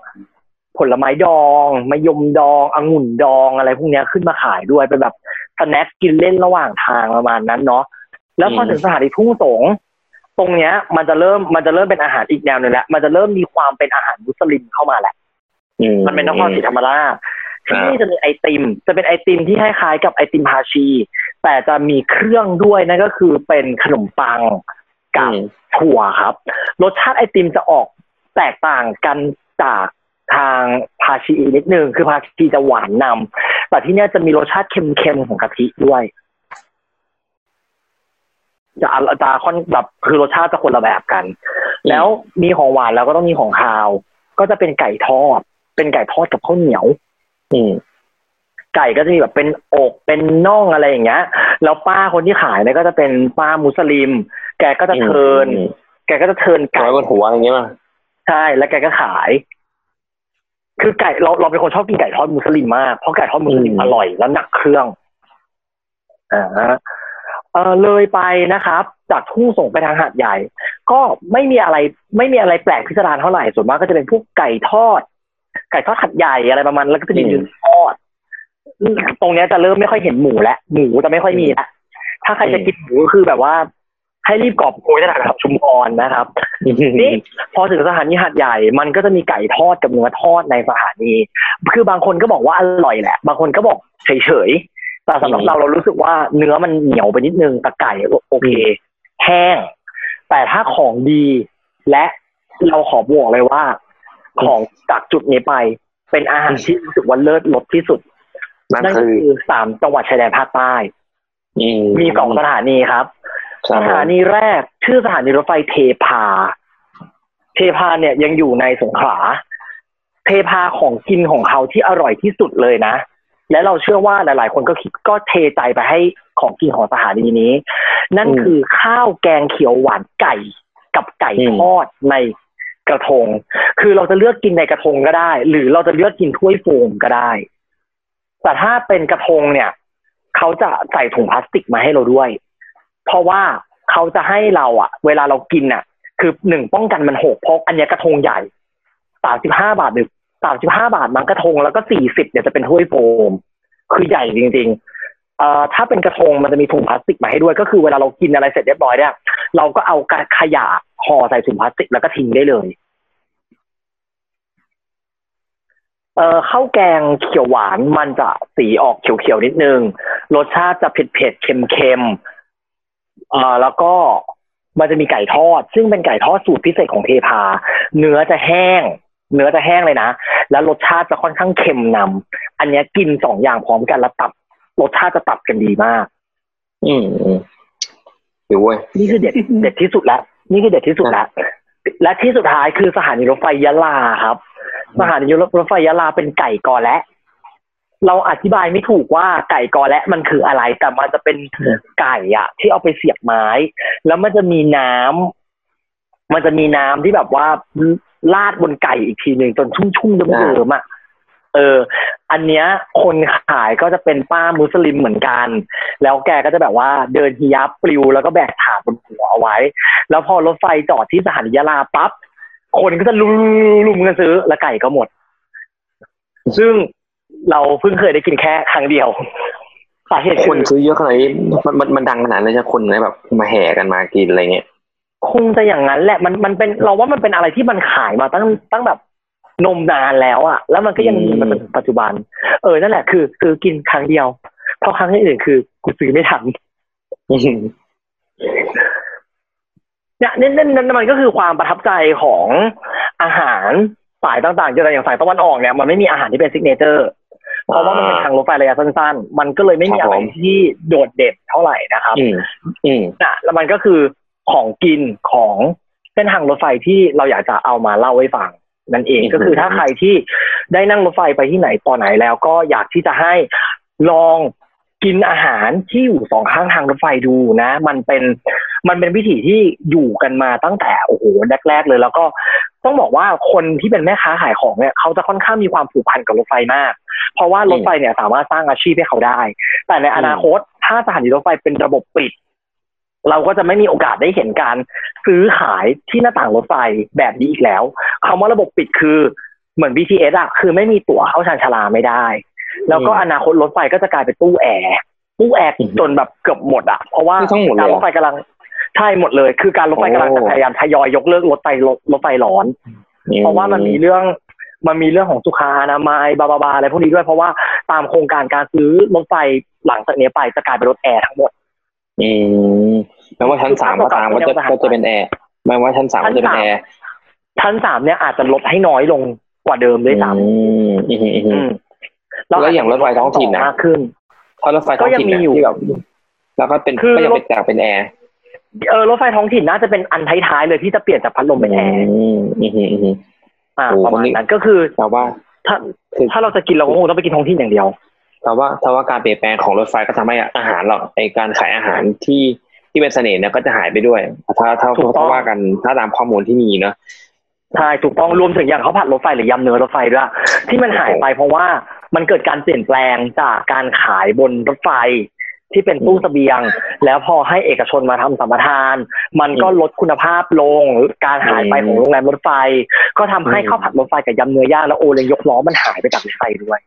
ผลไม้ดองมะยมดององุ่นดองอะไรพวกเนี้ยขึ้นมาขายด้วยเป็นแบบสแน็คกินเล่นระหว่างทางประมาณนั้นเนาะแล้วพอถึงสถานีทุ่งสงตรงเนี้ย มันจะเริ่มมันจะเริ่มเป็นอาหารอีกแนวหนึ่งแล้วมันจะเริ่มมีความเป็นอาหารมุสลิมเข้ามาแหละอืมมันเป็นนครศรีธรรมราชที่อ่านี่จะมีไอติม จะเป็นไอติมที่คล้ายๆกับไอติมฮาชี แต่จะมีเครื่องด้วยนั่นก็คือเป็นขนมปังกับอืมถั่วครับ รสชาติไอติมจะออกแตกต่างกันจาก ทางพาชีอีกนิดนึง คือพาชีจะหวานนำแต่ที่เนี้ยจะมีรสชาติเค็มๆของกะทิด้วย จะจะค่อนแบบคือรสชาติจะคนละแบบกัน แล้วมีของหวานแล้วก็ต้องมีของคาว ก็จะเป็นไก่ทอด เป็นไก่ทอดกับข้าวเหนียว อืมไก่ก็จะมีแบบเป็นอกเป็นน่องอะไรอย่างเงี้ย แล้วป้าคนที่ขายเนี่ยก็จะเป็นป้ามุสลิม แกก็จะเทิร์นอืมแกก็จะเทิร์นไก่ไก่บนหัวอะไรอย่างเงี้ยป่ะใช่ แล้วแกก็ขาย คือไก่เราเราเป็นคนชอบกินไก่ทอดมุสลิมมากเพราะไก่ทอดมุสลิมอืมอร่อยและหนักเครื่องอ่าเออเลยไปนะครับ จากทุ่งส่งไปทางหาดใหญ่ ก็ไม่มีอะไร ไม่มีอะไรแปลกพิสดารเท่าไหร่ส่วนมากก็จะเป็นพวกไก่ทอด ไก่ทอดหัดใหญ่อะไรประมาณนั้นแล้วก็จะมีเนื้อทอด ตรงเนี้ยจะเริ่มไม่ค่อยเห็นหมูแล้วหมูจะไม่ค่อยมีละถ้าใครจะกินหมูก็คือแบบว่า ให้รีบกอบโกยสถานกับชุมพรนะครับนี่พอถึงสถานีหาดใหญ่ มันก็จะมีไก่ทอดกับเนื้อทอดในสถานี คือบางคนก็บอกว่าอร่อยแหละ บางคนก็บอกเฉยๆแต่สำหรับอืมเราเรารู้สึกว่าเนื้อมันเหนียวไปนิดนึงแต่ไก่โอเค แห้ง แต่ถ้าของดีและเราขอบอกเลยว่า ของจากจุดนี้ไป เป็นอาหารที่รู้สึกว่าเลิศรสที่สุดนั่นนั่นคืก็อคือสามจังหวัดชายแดนภาคใต้อืมีสองสถานีครับครั สถานีแรก ชื่อสถานีรถไฟเทพา เทพาเนี่ยยังอยู่ในสงขลา เทพาของกินของเขาที่อร่อยที่สุดเลยนะ และเราเชื่อว่าหลาย ๆ คนก็คิดก็เทใจไปให้ของกินของสถานีนี้ นั่นคือข้าวแกงเขียวหวานไก่กับไก่ทอดในกระทง คือเราจะเลือกกินในกระทงก็ได้ หรือเราจะเลือกกินถ้วยโฟมก็ได้ แต่ถ้าเป็นกระทงเนี่ย เขาจะใส่ถุงพลาสติกมาให้เราด้วย เพราะว่าเขาจะให้เราอะเวลาเรากินอะคือหนึ่งป้องกันมันหกเพราะอันนี้ยกระทงใหญ่สามสิบห้าบาทหรือสามสิบห้าบาทมันกระทงแล้วก็สี่สิบเนี่ยจะเป็นถ้วยโฟม คือใหญ่จริงๆเอ่อถ้าเป็นกระทงมันจะมีถุงพลาสติกมาให้ด้วย ก็คือเวลาเรากินอะไรเสร็จเรียบร้อยเนี่ยเราก็เอากระขยะห่อใส่ถุงพลาสติกแล้วก็ทิ้งได้เลยเอ่อข้าวแกงเขียวหวานมันจะสีออกเขียวๆนิดนึง รสชาติจะเผ็ดๆเค็มๆ อ่อแล้วก็มันจะมีไก่ทอด ซึ่งเป็นไก่ทอดสูตรพิเศษของเทพา เนื้อจะแห้ง เนื้อจะแห้งเลยนะ แล้วรสชาติจะค่อนข้างเค็มนำอันเนี้ยกินสองอย่างพร้อมกันแล้วตัดรสชาติจะตัดกันดีมาก อืมอืมหิวเว้ยนี่คือเด็ดเด็ดที่สุดแล้วนี่คือเด็ดที่สุดแล้วและที่สุดท้ายคือสถานีรถไฟยะลาครับ สถานีรถไฟยะลาเป็นไก่กอและ เราอธิบายไม่ถูกว่าไก่กอและมันคืออะไร แต่มันจะเป็นไก่อะที่เอาไปเสียบไม้ แล้วมันจะมีน้ำมันจะมีน้ำที่แบบว่าลาดบนไก่อีกทีหนึ่งจนชุ่มๆเดิมๆอะเออ อันเนี้ยคนขายก็จะเป็นป้ามุสลิมเหมือนกัน แล้วแกก็จะแบบว่าเดินฮิญาบปลิวแล้วก็แบกถาดบนหัวเอาไว้ แล้วพอรถไฟจอดที่สถานียะลาปั๊บ คนก็จะลุมลุมกันซื้อ แล้วไก่ก็หมด ซึ่ง เราเพิ่งเคยได้กินแค่ครั้งเดียวสาเหตุคคืนอซื้อเยอะขนาดนี้มันมันมันดังขนาดนั้นเลยใช่คนเลยแบบมาแห่กันมากินอะไรเงี้ยคงจะอย่างนั้นแหละมันมันเป็นเราว่ามันเป็นอะไรที่มันขายมาตั้งตั้งแบบนมนานแล้วอะแล้วมันก็ยังมีมาจนถึงปัจจุบัน เออนั่นแหละคือซื้อกินครั้งเดียว เพราะครั้งอื่นคือกูซื้อไม่ทันเนี่ยนั่นนั่นนั่นมันก็คือความประทับใจของอาหารสายต่างๆอย่างสายตะวันออกเนี่ยมันไม่มีอาหารที่เป็น signature เพราะว่ามันเป็นทางรถไฟระยะสั้น ๆ มันก็เลยไม่มีอะไรที่โดดเด่นเท่าไหร่นะครับ อืมอืมนะแล้วมันก็คือของกินของเส้นทางรถไฟที่เราอยากจะเอามาเล่าให้ฟังนั่นเองอืมก็คือถ้าใครที่ได้นั่งรถไฟไปที่ไหนต่อไหนแล้วก็อยากที่จะให้ลองกินอาหารที่อยู่สองข้างทางรถไฟดูนะ มันเป็นมันเป็นวิถีที่อยู่กันมาตั้งแต่โอ้โหแรกๆเลย แล้วก็ต้องบอกว่าคนที่เป็นแม่ค้าขายของเนี่ยเขาจะค่อนข้างมีความผูกพันกับรถไฟมาก เพราะว่ารถไฟเนี่ยสามารถสร้างอาชีพให้เขาได้ แต่ในอนาคตถ้าสถานีรถไฟเป็นระบบปิด เราก็จะไม่มีโอกาสได้เห็นการซื้อขายที่หน้าต่างรถไฟแบบนี้อีกแล้วคำว่าระบบปิดคือเหมือน BTS อะคือไม่มีตั๋วเข้าชานชาลาไม่ได้ แล้วก็อนาคตรถไฟก็จะกลายเป็นตู้แอร์ตู้แอร์อืมจนแบบเกือบหมดอะเพราะว่านี่ทั้งหมดเลยการรถไฟกำลังใช่หมดเลย คือการรถไฟกำลังจะโอ้พยายามทยอยยกเลิกรถไฟรถรถไฟร้อน เพราะว่ามันมีเรื่อง มันมีเรื่องของสุขาอนามัยบาบาบาอะไรพวกนี้ด้วยเพราะว่าตามโครงการการซื้อรถไฟหลังจากนี้ไปจะกลายเป็นรถแอร์ทั้งหมด อืมแม้ว่าชั้นสามก็ตามก็จะก็จะเป็นแอร์แม้ว่าชั้นสามก็จะเป็นแอร์ชั้นสามเนี่ยอาจจะลดให้น้อยลงกว่าเดิมด้วยซ้ำอืมมอืมอืมำอือืมมแล้วอย่างรถไฟท้องถิ่นนะมากขึ้นถ้ารถไฟท้องถิ่นก็ยังมีนะอยู่ที่แบบแล้วก็เป็นคือก็ยังเป็นจากเป็นแอร์เออรถไฟท้องถิ่นน่าจะเป็นอันท้ายๆเลยที่จะเปลี่ยนจากพัดลมเป็นแอร์ อืมอืมอืมอืมอ่าโอ้ประมาณวันนี้นั้นก็คือแต่ว่าถ้าคือถ้าเราจะกินเราก็คงต้องไปกินท้องถิ่นอย่างเดียวแต่ว่าแต่ว่าการเปลี่ยนแปลงของรถไฟก็ทำให้อาหารเราไอการขายอาหารที่ที่เป็นเสน่ห์เนี่ยก็จะหายไปด้วย ถ้าถ้าถูกต้องถ้าว่ากันถ้าตามข้อมูลที่มีเนาะใช่ถูกต้องรวมถึงอย่างเขาวผัดรถไฟหรือยำเนื้อรถไฟด้วยที่มันหายไปเพราะว่ามันเกิดการเปลี่ยนแปลงจากการขายบนรถไฟ ที่เป็นตู้เสบียง แล้วพอให้เอกชนมาทำสัมปทาน มันก็ลดคุณภาพลงการหายไปของโรงแรมรถไฟ ก็ทำให้ข้าวผัดรถไฟกับยำเนื้อย่างแล้วโอเลยงยกล้อมันหายไปจากรถไฟด้วย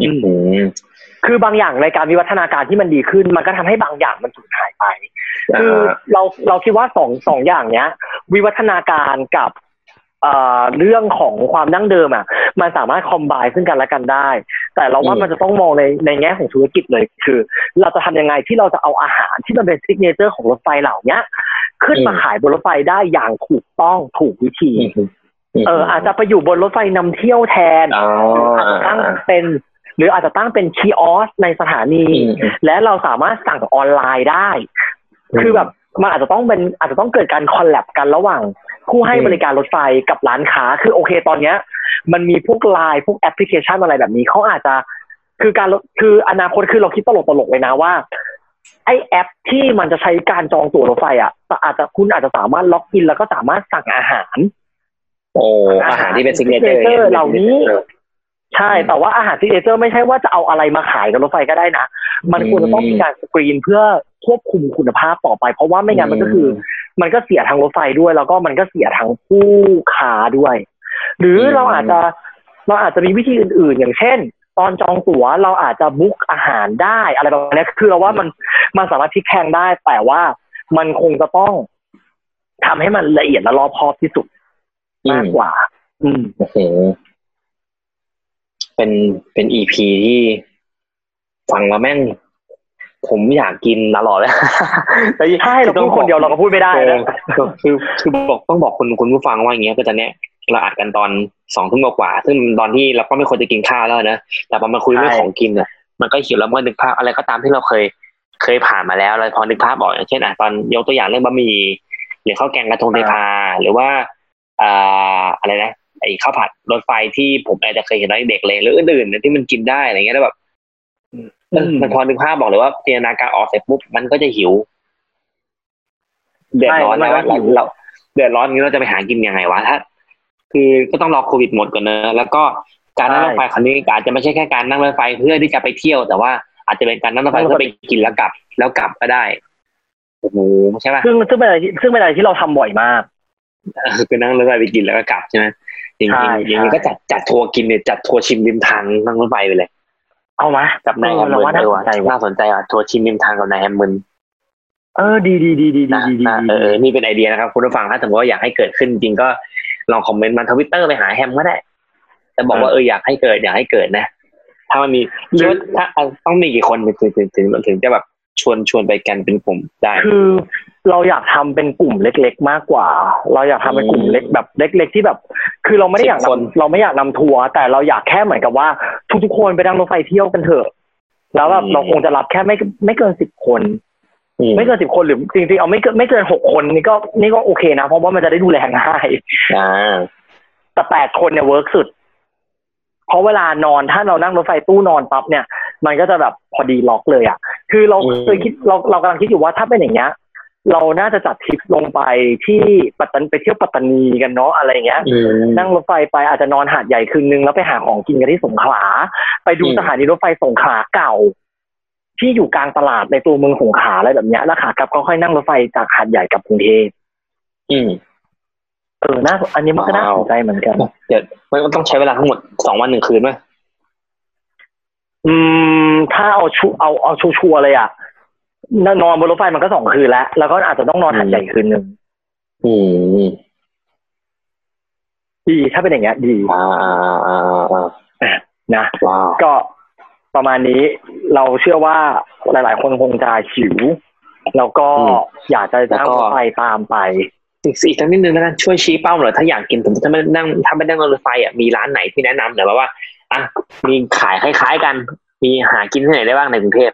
อืมคือบางอย่างในการวิวัฒนาการที่มันดีขึ้น มันก็ทำให้บางอย่างมันสูญหายไป คือเราเราคิดว่าสองสองอย่างเนี้ย วิวัฒนาการกับ เอ่อเรื่องของความดั้งเดิมอะ มันสามารถ combine ซึ่งกันและกันได้ แต่เราว่ามันจะต้องมองในในแง่ของธุรกิจเลย คือ เราจะทำยังไงที่เราจะเอาอาหารที่มันเป็น signature ของรถไฟเหล่าเนี้ย ขึ้นมาขายบนรถไฟได้อย่างถูกต้องถูกวิธี เออ อาจจะไปอยู่บนรถไฟนำเที่ยวแทนอ๋ออาจจะตั้งเป็นหรืออาจจะตั้งเป็น kiosk ในสถานีอืมและเราสามารถสั่งออนไลน์ได้อืมคือแบบมันอาจจะต้องเป็นอาจจะต้องเกิดการ collab กันระหว่าง ผู้ให้อืมบริการรถไฟกับร้านค้า คือโอเคตอนเนี้ย มันมีพวกไลน์พวกแอปพลิเคชันอะไรแบบนี้เขาอาจจะ คือการลดคืออนาคตคือเราคิดตลกตลกๆเลยนะว่า ไอแอปที่มันจะใช้การจองตั๋วรถไฟอะแต่อาจจะคุณอาจจะสามารถ log in แล้วก็สามารถสั่งอาหารโอ้อาหารที่เป็นซิกเนเจอร์ signature เหล่านี้ ใช่ แต่ว่าอาหาร signature ไม่ใช่ว่าจะเอาอะไรมาขายกับรถไฟก็ได้นะ มันควรจะต้องมีการสกรีนเพื่อควบคุมคุณภาพต่อไป เพราะว่าไม่งั้นมันก็คือ มันก็เสียทางรถไฟด้วย แล้วก็มันก็เสียทางผู้ค้าด้วย หรือเราอาจจะเราอาจจะมีวิธีอื่นๆ อย่างเช่น ตอนจองตั๋วเราอาจจะบุ๊กอาหารได้อะไรประมาณนี้คือเราว่ามันมันสามารถพลิกแพลงได้ แต่ว่ามันคงจะต้องทำให้มันละเอียดและรอบคอบที่สุดมากกว่า อืมโอ้โห เป็นเป็นอีพีที่ฟังแล้วแม่ง ผมอยากกินตลอดเลยแต่ใช่เราพูดคนเดียวเราก็พูดไม่ได้เออนะคือคือคือบอกต้องบอกคุณคุณผู้ฟังว่าอย่างเงี้ยก็จะเนี้ยเราอัดกันตอนสองทุ่มกว่าๆซึ่งตอนที่เราก็ไม่ควรจะกินข้าวแล้วนะ แต่พอมาคุยเรื่องของกินอะ มันก็หิวแล้วมันก็นึกภาพอะไรก็ตามที่เราเคยเคยผ่านมาแล้วเราพอนึกภาพออกอย่างเช่นอะตอนยกตัวอย่างเรื่องบะหมี่หรือข้าวแกงกระทงเทพาหรือว่าอ่าอะไรนะ ไอ้ข้าวผัดรถไฟที่ผมอาจจะเคยเห็นตอนเด็กเลยหรืออื่นๆที่มันกินได้อะไรเงี้ยแล้วแบบเออมันพอนึกภาพบอกเลยว่าจินตนาการออกเสร็จปุ๊บมันก็จะหิว เดือดร้อนแล้วใช่มันก็หิวเราเดือดร้อนอย่างนี้เราจะไปหากินยังไงวะถ้าคือก็ต้องรอโควิดหมดก่อนเนอะแล้วก็การนั่งรถไฟครั้งนี้อาจจะไม่ใช่แค่การนั่งรถไฟเพื่อที่จะไปเที่ยว แต่ว่าอาจจะเป็นการนั่งรถไฟเพื่อไปกินแล้วกลับ แล้วกลับก็ได้โอ้โหใช่ป่ะซึ่งซึ่งเป็นอะไรที่ซึ่งเป็นอะไรที่เราทำบ่อยมากเออคือนั่งรถไฟไปกินแล้วก็กลับใช่ไหม อย่างใช่นี้อย่างนี้ใช่ก็จัดจัดทัวร์กินเนี่ยจัดทัวร์ชิมริมทางนั่งรถไฟไปเลย เอามากับนายแฮมเรามึนว่าน่าเออสว่ะนใจว่ะน่าสนใจอะทัวร์ชิมริมทางกับนายแฮมมึนเออดีดีดีดีดีนะดีดีนะเออเออนี่เป็นไอเดียนะครับ คุณผู้ฟังถ้าสมมติว่าอยากให้เกิดขึ้นจริงก็ลองคอมเมนต์มาทวิตเตอร์ไปหาแฮมก็ได้แต่บอกว่าเอออยากให้เกิดอยากให้เกิดนะ ถ้ามันมีคิดว่าถ้าเอาต้องมีกี่คนถึงถึงถึงถึงจะแบบ ชวนชวนไปกันเป็นกลุ่มได้ คือ เราอยากทำเป็นกลุ่มเล็ก ๆ มากกว่า เราอยากทำเป็นกลุ่มเล็กแบบเล็ก ๆ ที่แบบ คือเราไม่ได้อยากสิบคนนำเราไม่อยากนำทัวร์แต่เราอยากแค่เหมือนกับว่า ทุกๆคนไปนั่งรถไฟเที่ยวกันเถอะ แล้วแบบเราคงจะรับแค่ไม่ไม่เกินสิบคนอืมไม่เกินสิบคนหรือจริงๆเอาไม่เกินไม่เกินหกคนนี่ก็นี่ก็โอเคนะเพราะว่ามันจะได้ดูแลง่ายอ่าแต่แปดคนเนี่ย work สุด เพราะเวลานอนถ้าเรานั่งรถไฟตู้นอนปั๊บเนี่ย มันก็จะแบบพอดีล็อกเลยอะ่ะ คือเราอืมเคยคิดเราเรากำลังคิดอยู่ว่าถ้าเป็นอย่างเงี้ยเราน่าจะจัดทริปลงไปที่ปัตตานีไปเที่ยวปัตตานีกันเนาะอะไรอย่างเงี้ยอืมนั่งรถไฟไปอาจจะนอนหาดใหญ่คืนนึงแล้วไปหาของกินกันที่สงขลา ไปดูอืมสถานีรถไฟสงขลาเก่า ที่อยู่กลางตลาดในตัวเมืองสงขลาอะไรแบบเนี้ยแล้วขากลับก็ค่อยนั่งรถไฟจากหาดใหญ่กลับกรุงเทพอืมเออน่าอันนี้มันก็น่าว้าวสนใจเหมือนกันเดี๋ยวมันต้องใช้เวลาทั้งหมดสองวันหนึ่งคืนไหม อืม ถ้าเอาชูเอาเอาชัวร์ๆเลยอะนนอนบนรถไฟมันก็สองคืนแล้ว แล้วก็อาจจะต้องนอนหัดใหญ่คืนหนึ่งอืมดีถ้าเป็นอย่างเงี้ยดีอ่าอ่าอ่าอ่านะว้าวก็ประมาณนี้เราเชื่อว่าหลาย ๆ คนคงจะหิว แล้วก็อยากจะนั่งรถไฟตามไปอีกอีกสักนิดนึงนะช่วยชี้เป้าหน่อยถ้าอยากกินผมถ้าไม่นั่งถ้าไม่นั่งรถไฟอะมีร้านไหนที่แนะนำหน่อยว่าว่า อะมีขายคล้ายๆกัน มีหากินที่ไหนได้บ้างในกรุงเทพ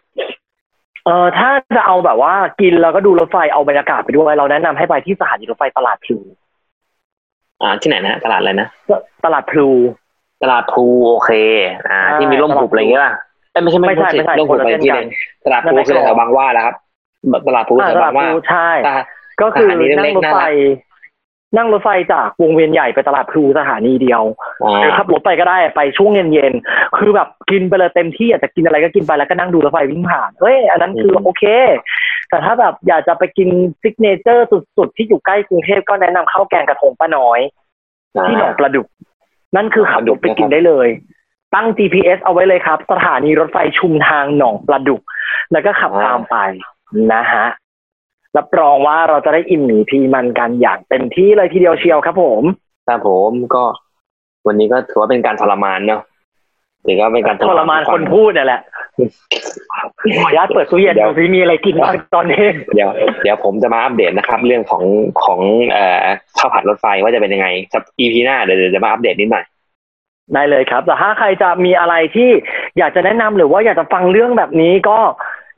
เออถ้าจะเอาแบบว่ากินแล้วก็ดูรถไฟเอาบรรยากาศไปด้วยเราแนะนำให้ไปที่สถานีรถไฟตลาดพลูอ่าที่ไหนนะตลาดอะไรนะตลาดพลูตลาดพลูโอเค อ่าใช่ที่มีร่มหุบอะไรอย่างเงี้ยป่ะเอ้ยไม่ใช่ไม่ใช่ใช่ไม่ใช่ร่มคหุนบละไปเส้นที่กัไหนนตลาดพลูคือแถวบางหว่าแล้วครับตลาดพลูอ่าแถวตลาบาดงหว่าพลูใช่ตลาดก็คือสถานีเล็กๆนั่งรถไฟ น่ารักนั่งรถไฟจากวงเวียนใหญ่ไปตลาดพลูสถานีเดียวอ่าหรือขับรถไปก็ได้ไปช่วงเย็นๆคือแบบกินไปเลยเต็มที่อยากจะกินอะไรก็กินไปแล้วก็นั่งดูรถไฟวิ่งผ่านเฮ้ยอันนั้นคือโอเค แต่ถ้าแบบอยากจะไปกินซิกเนเจอร์สุดๆที่อยู่ใกล้กรุงเทพก็แนะนำข้าวแกงกระทงป้าน้อย ที่หนองปลาดุก นั่นคือขับรถไปกินได้เลย ตั้ง GPS เอาไว้เลยครับ สถานีรถไฟชุมทางหนองปลาดุก แล้วก็ขับตามไปนะฮะ รับรองว่าเราจะได้อิ่มหนีพีมันกันอย่างเต็มที่เลยทีเดียวเชียวครับผมครับผมก็วันนี้ก็ถือว่าเป็นการทรมานเนาะถือว่าเป็นการทรมานคนพูดเนี่ยแหละขออนุญาตเปิดตู้เย็นดูซิมีอะไรกินบ้างตอนนี้เดี๋ยวเดี๋ยวผมจะมาอัปเดตนะครับ เรื่องของของเอ่อข้าวผัดรถไฟว่าจะเป็นยังไงสัก EP หน้าเดี๋ยวเดี๋ยวจะมาอัปเดตนิดหน่อยได้เลยครับ แต่ถ้าใครจะมีอะไรที่อยากจะแนะนำหรือว่าอยากจะฟังเรื่องแบบนี้ก็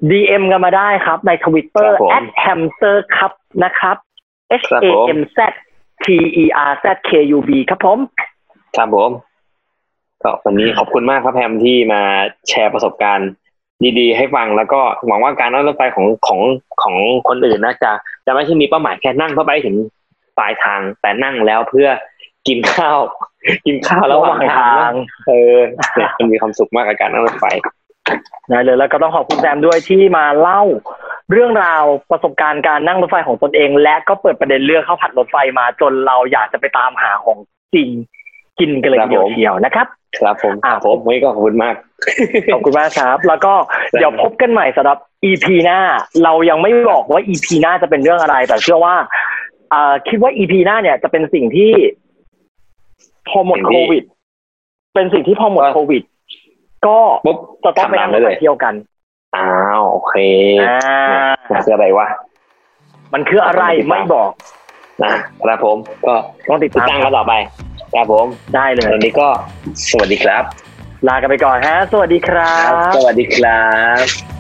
DM กันมาได้ครับในทวิตเตอคร์รับผม hamster ครับนะครับ H ครับ A ผม M Z T E R Z K U B ครับผม ครับผม ก็วันนี้ขอบคุณมากครับแพมที่มาแชร์ประสบการณ์ดีๆ ให้ฟังแล้วก็หวังว่าการนั่งรถไฟของของของคนอื่นนะจะจะไม่ใช่มีเป้าหมายแค่นั่งเพื่อไปถึงปลายทาง แต่นั่งแล้วเพื่อกินข้าว กินข้าวระหว่างทางนะเออเนี่ยมันมีความสุขมากกับการนั่งรถไฟ ได้เลยแล้วก็ต้องขอบคุณแซมด้วยที่มาเล่าเรื่องราวประสบการณ์การนั่งรถไฟของตนเอง และก็เปิดประเด็นเรื่องข้าวผัดรถไฟมาจนเราอยากจะไปตามหาของจริงกินกันเลยครับทีเดียวผมเชียวนะครับ ครับผมอ่าครับผมวันนี้ก็ขอบคุณมาก ขอบคุณมากครับ แล้วก็เดี๋ยวพบกันใหม่สำหรับ EP หน้า เรายังไม่บอกว่า EP หน้าจะเป็นเรื่องอะไร แต่เชื่อว่าอ่าคิดว่า EP หน้าเนี่ยจะเป็นสิ่งที่พอหมดสิ่งโคที่วิด เป็นสิ่งที่พอหมดว่าโควิด ก็ปุ๊บจะต้องไปทำตานั่มงได้รถเลไฟยเที่ยวกันอ้าวโอเคอ่ามันคืออะไรวะมันคืออะไรไม่บอกนะครับผม ก็ต้องติดติดตามตามกันต่อไปครับผมได้เลยวันนี้ก็สวัสดีครับ ลากันไปก่อนฮะ สวัสดีครับ สวัสดีครับ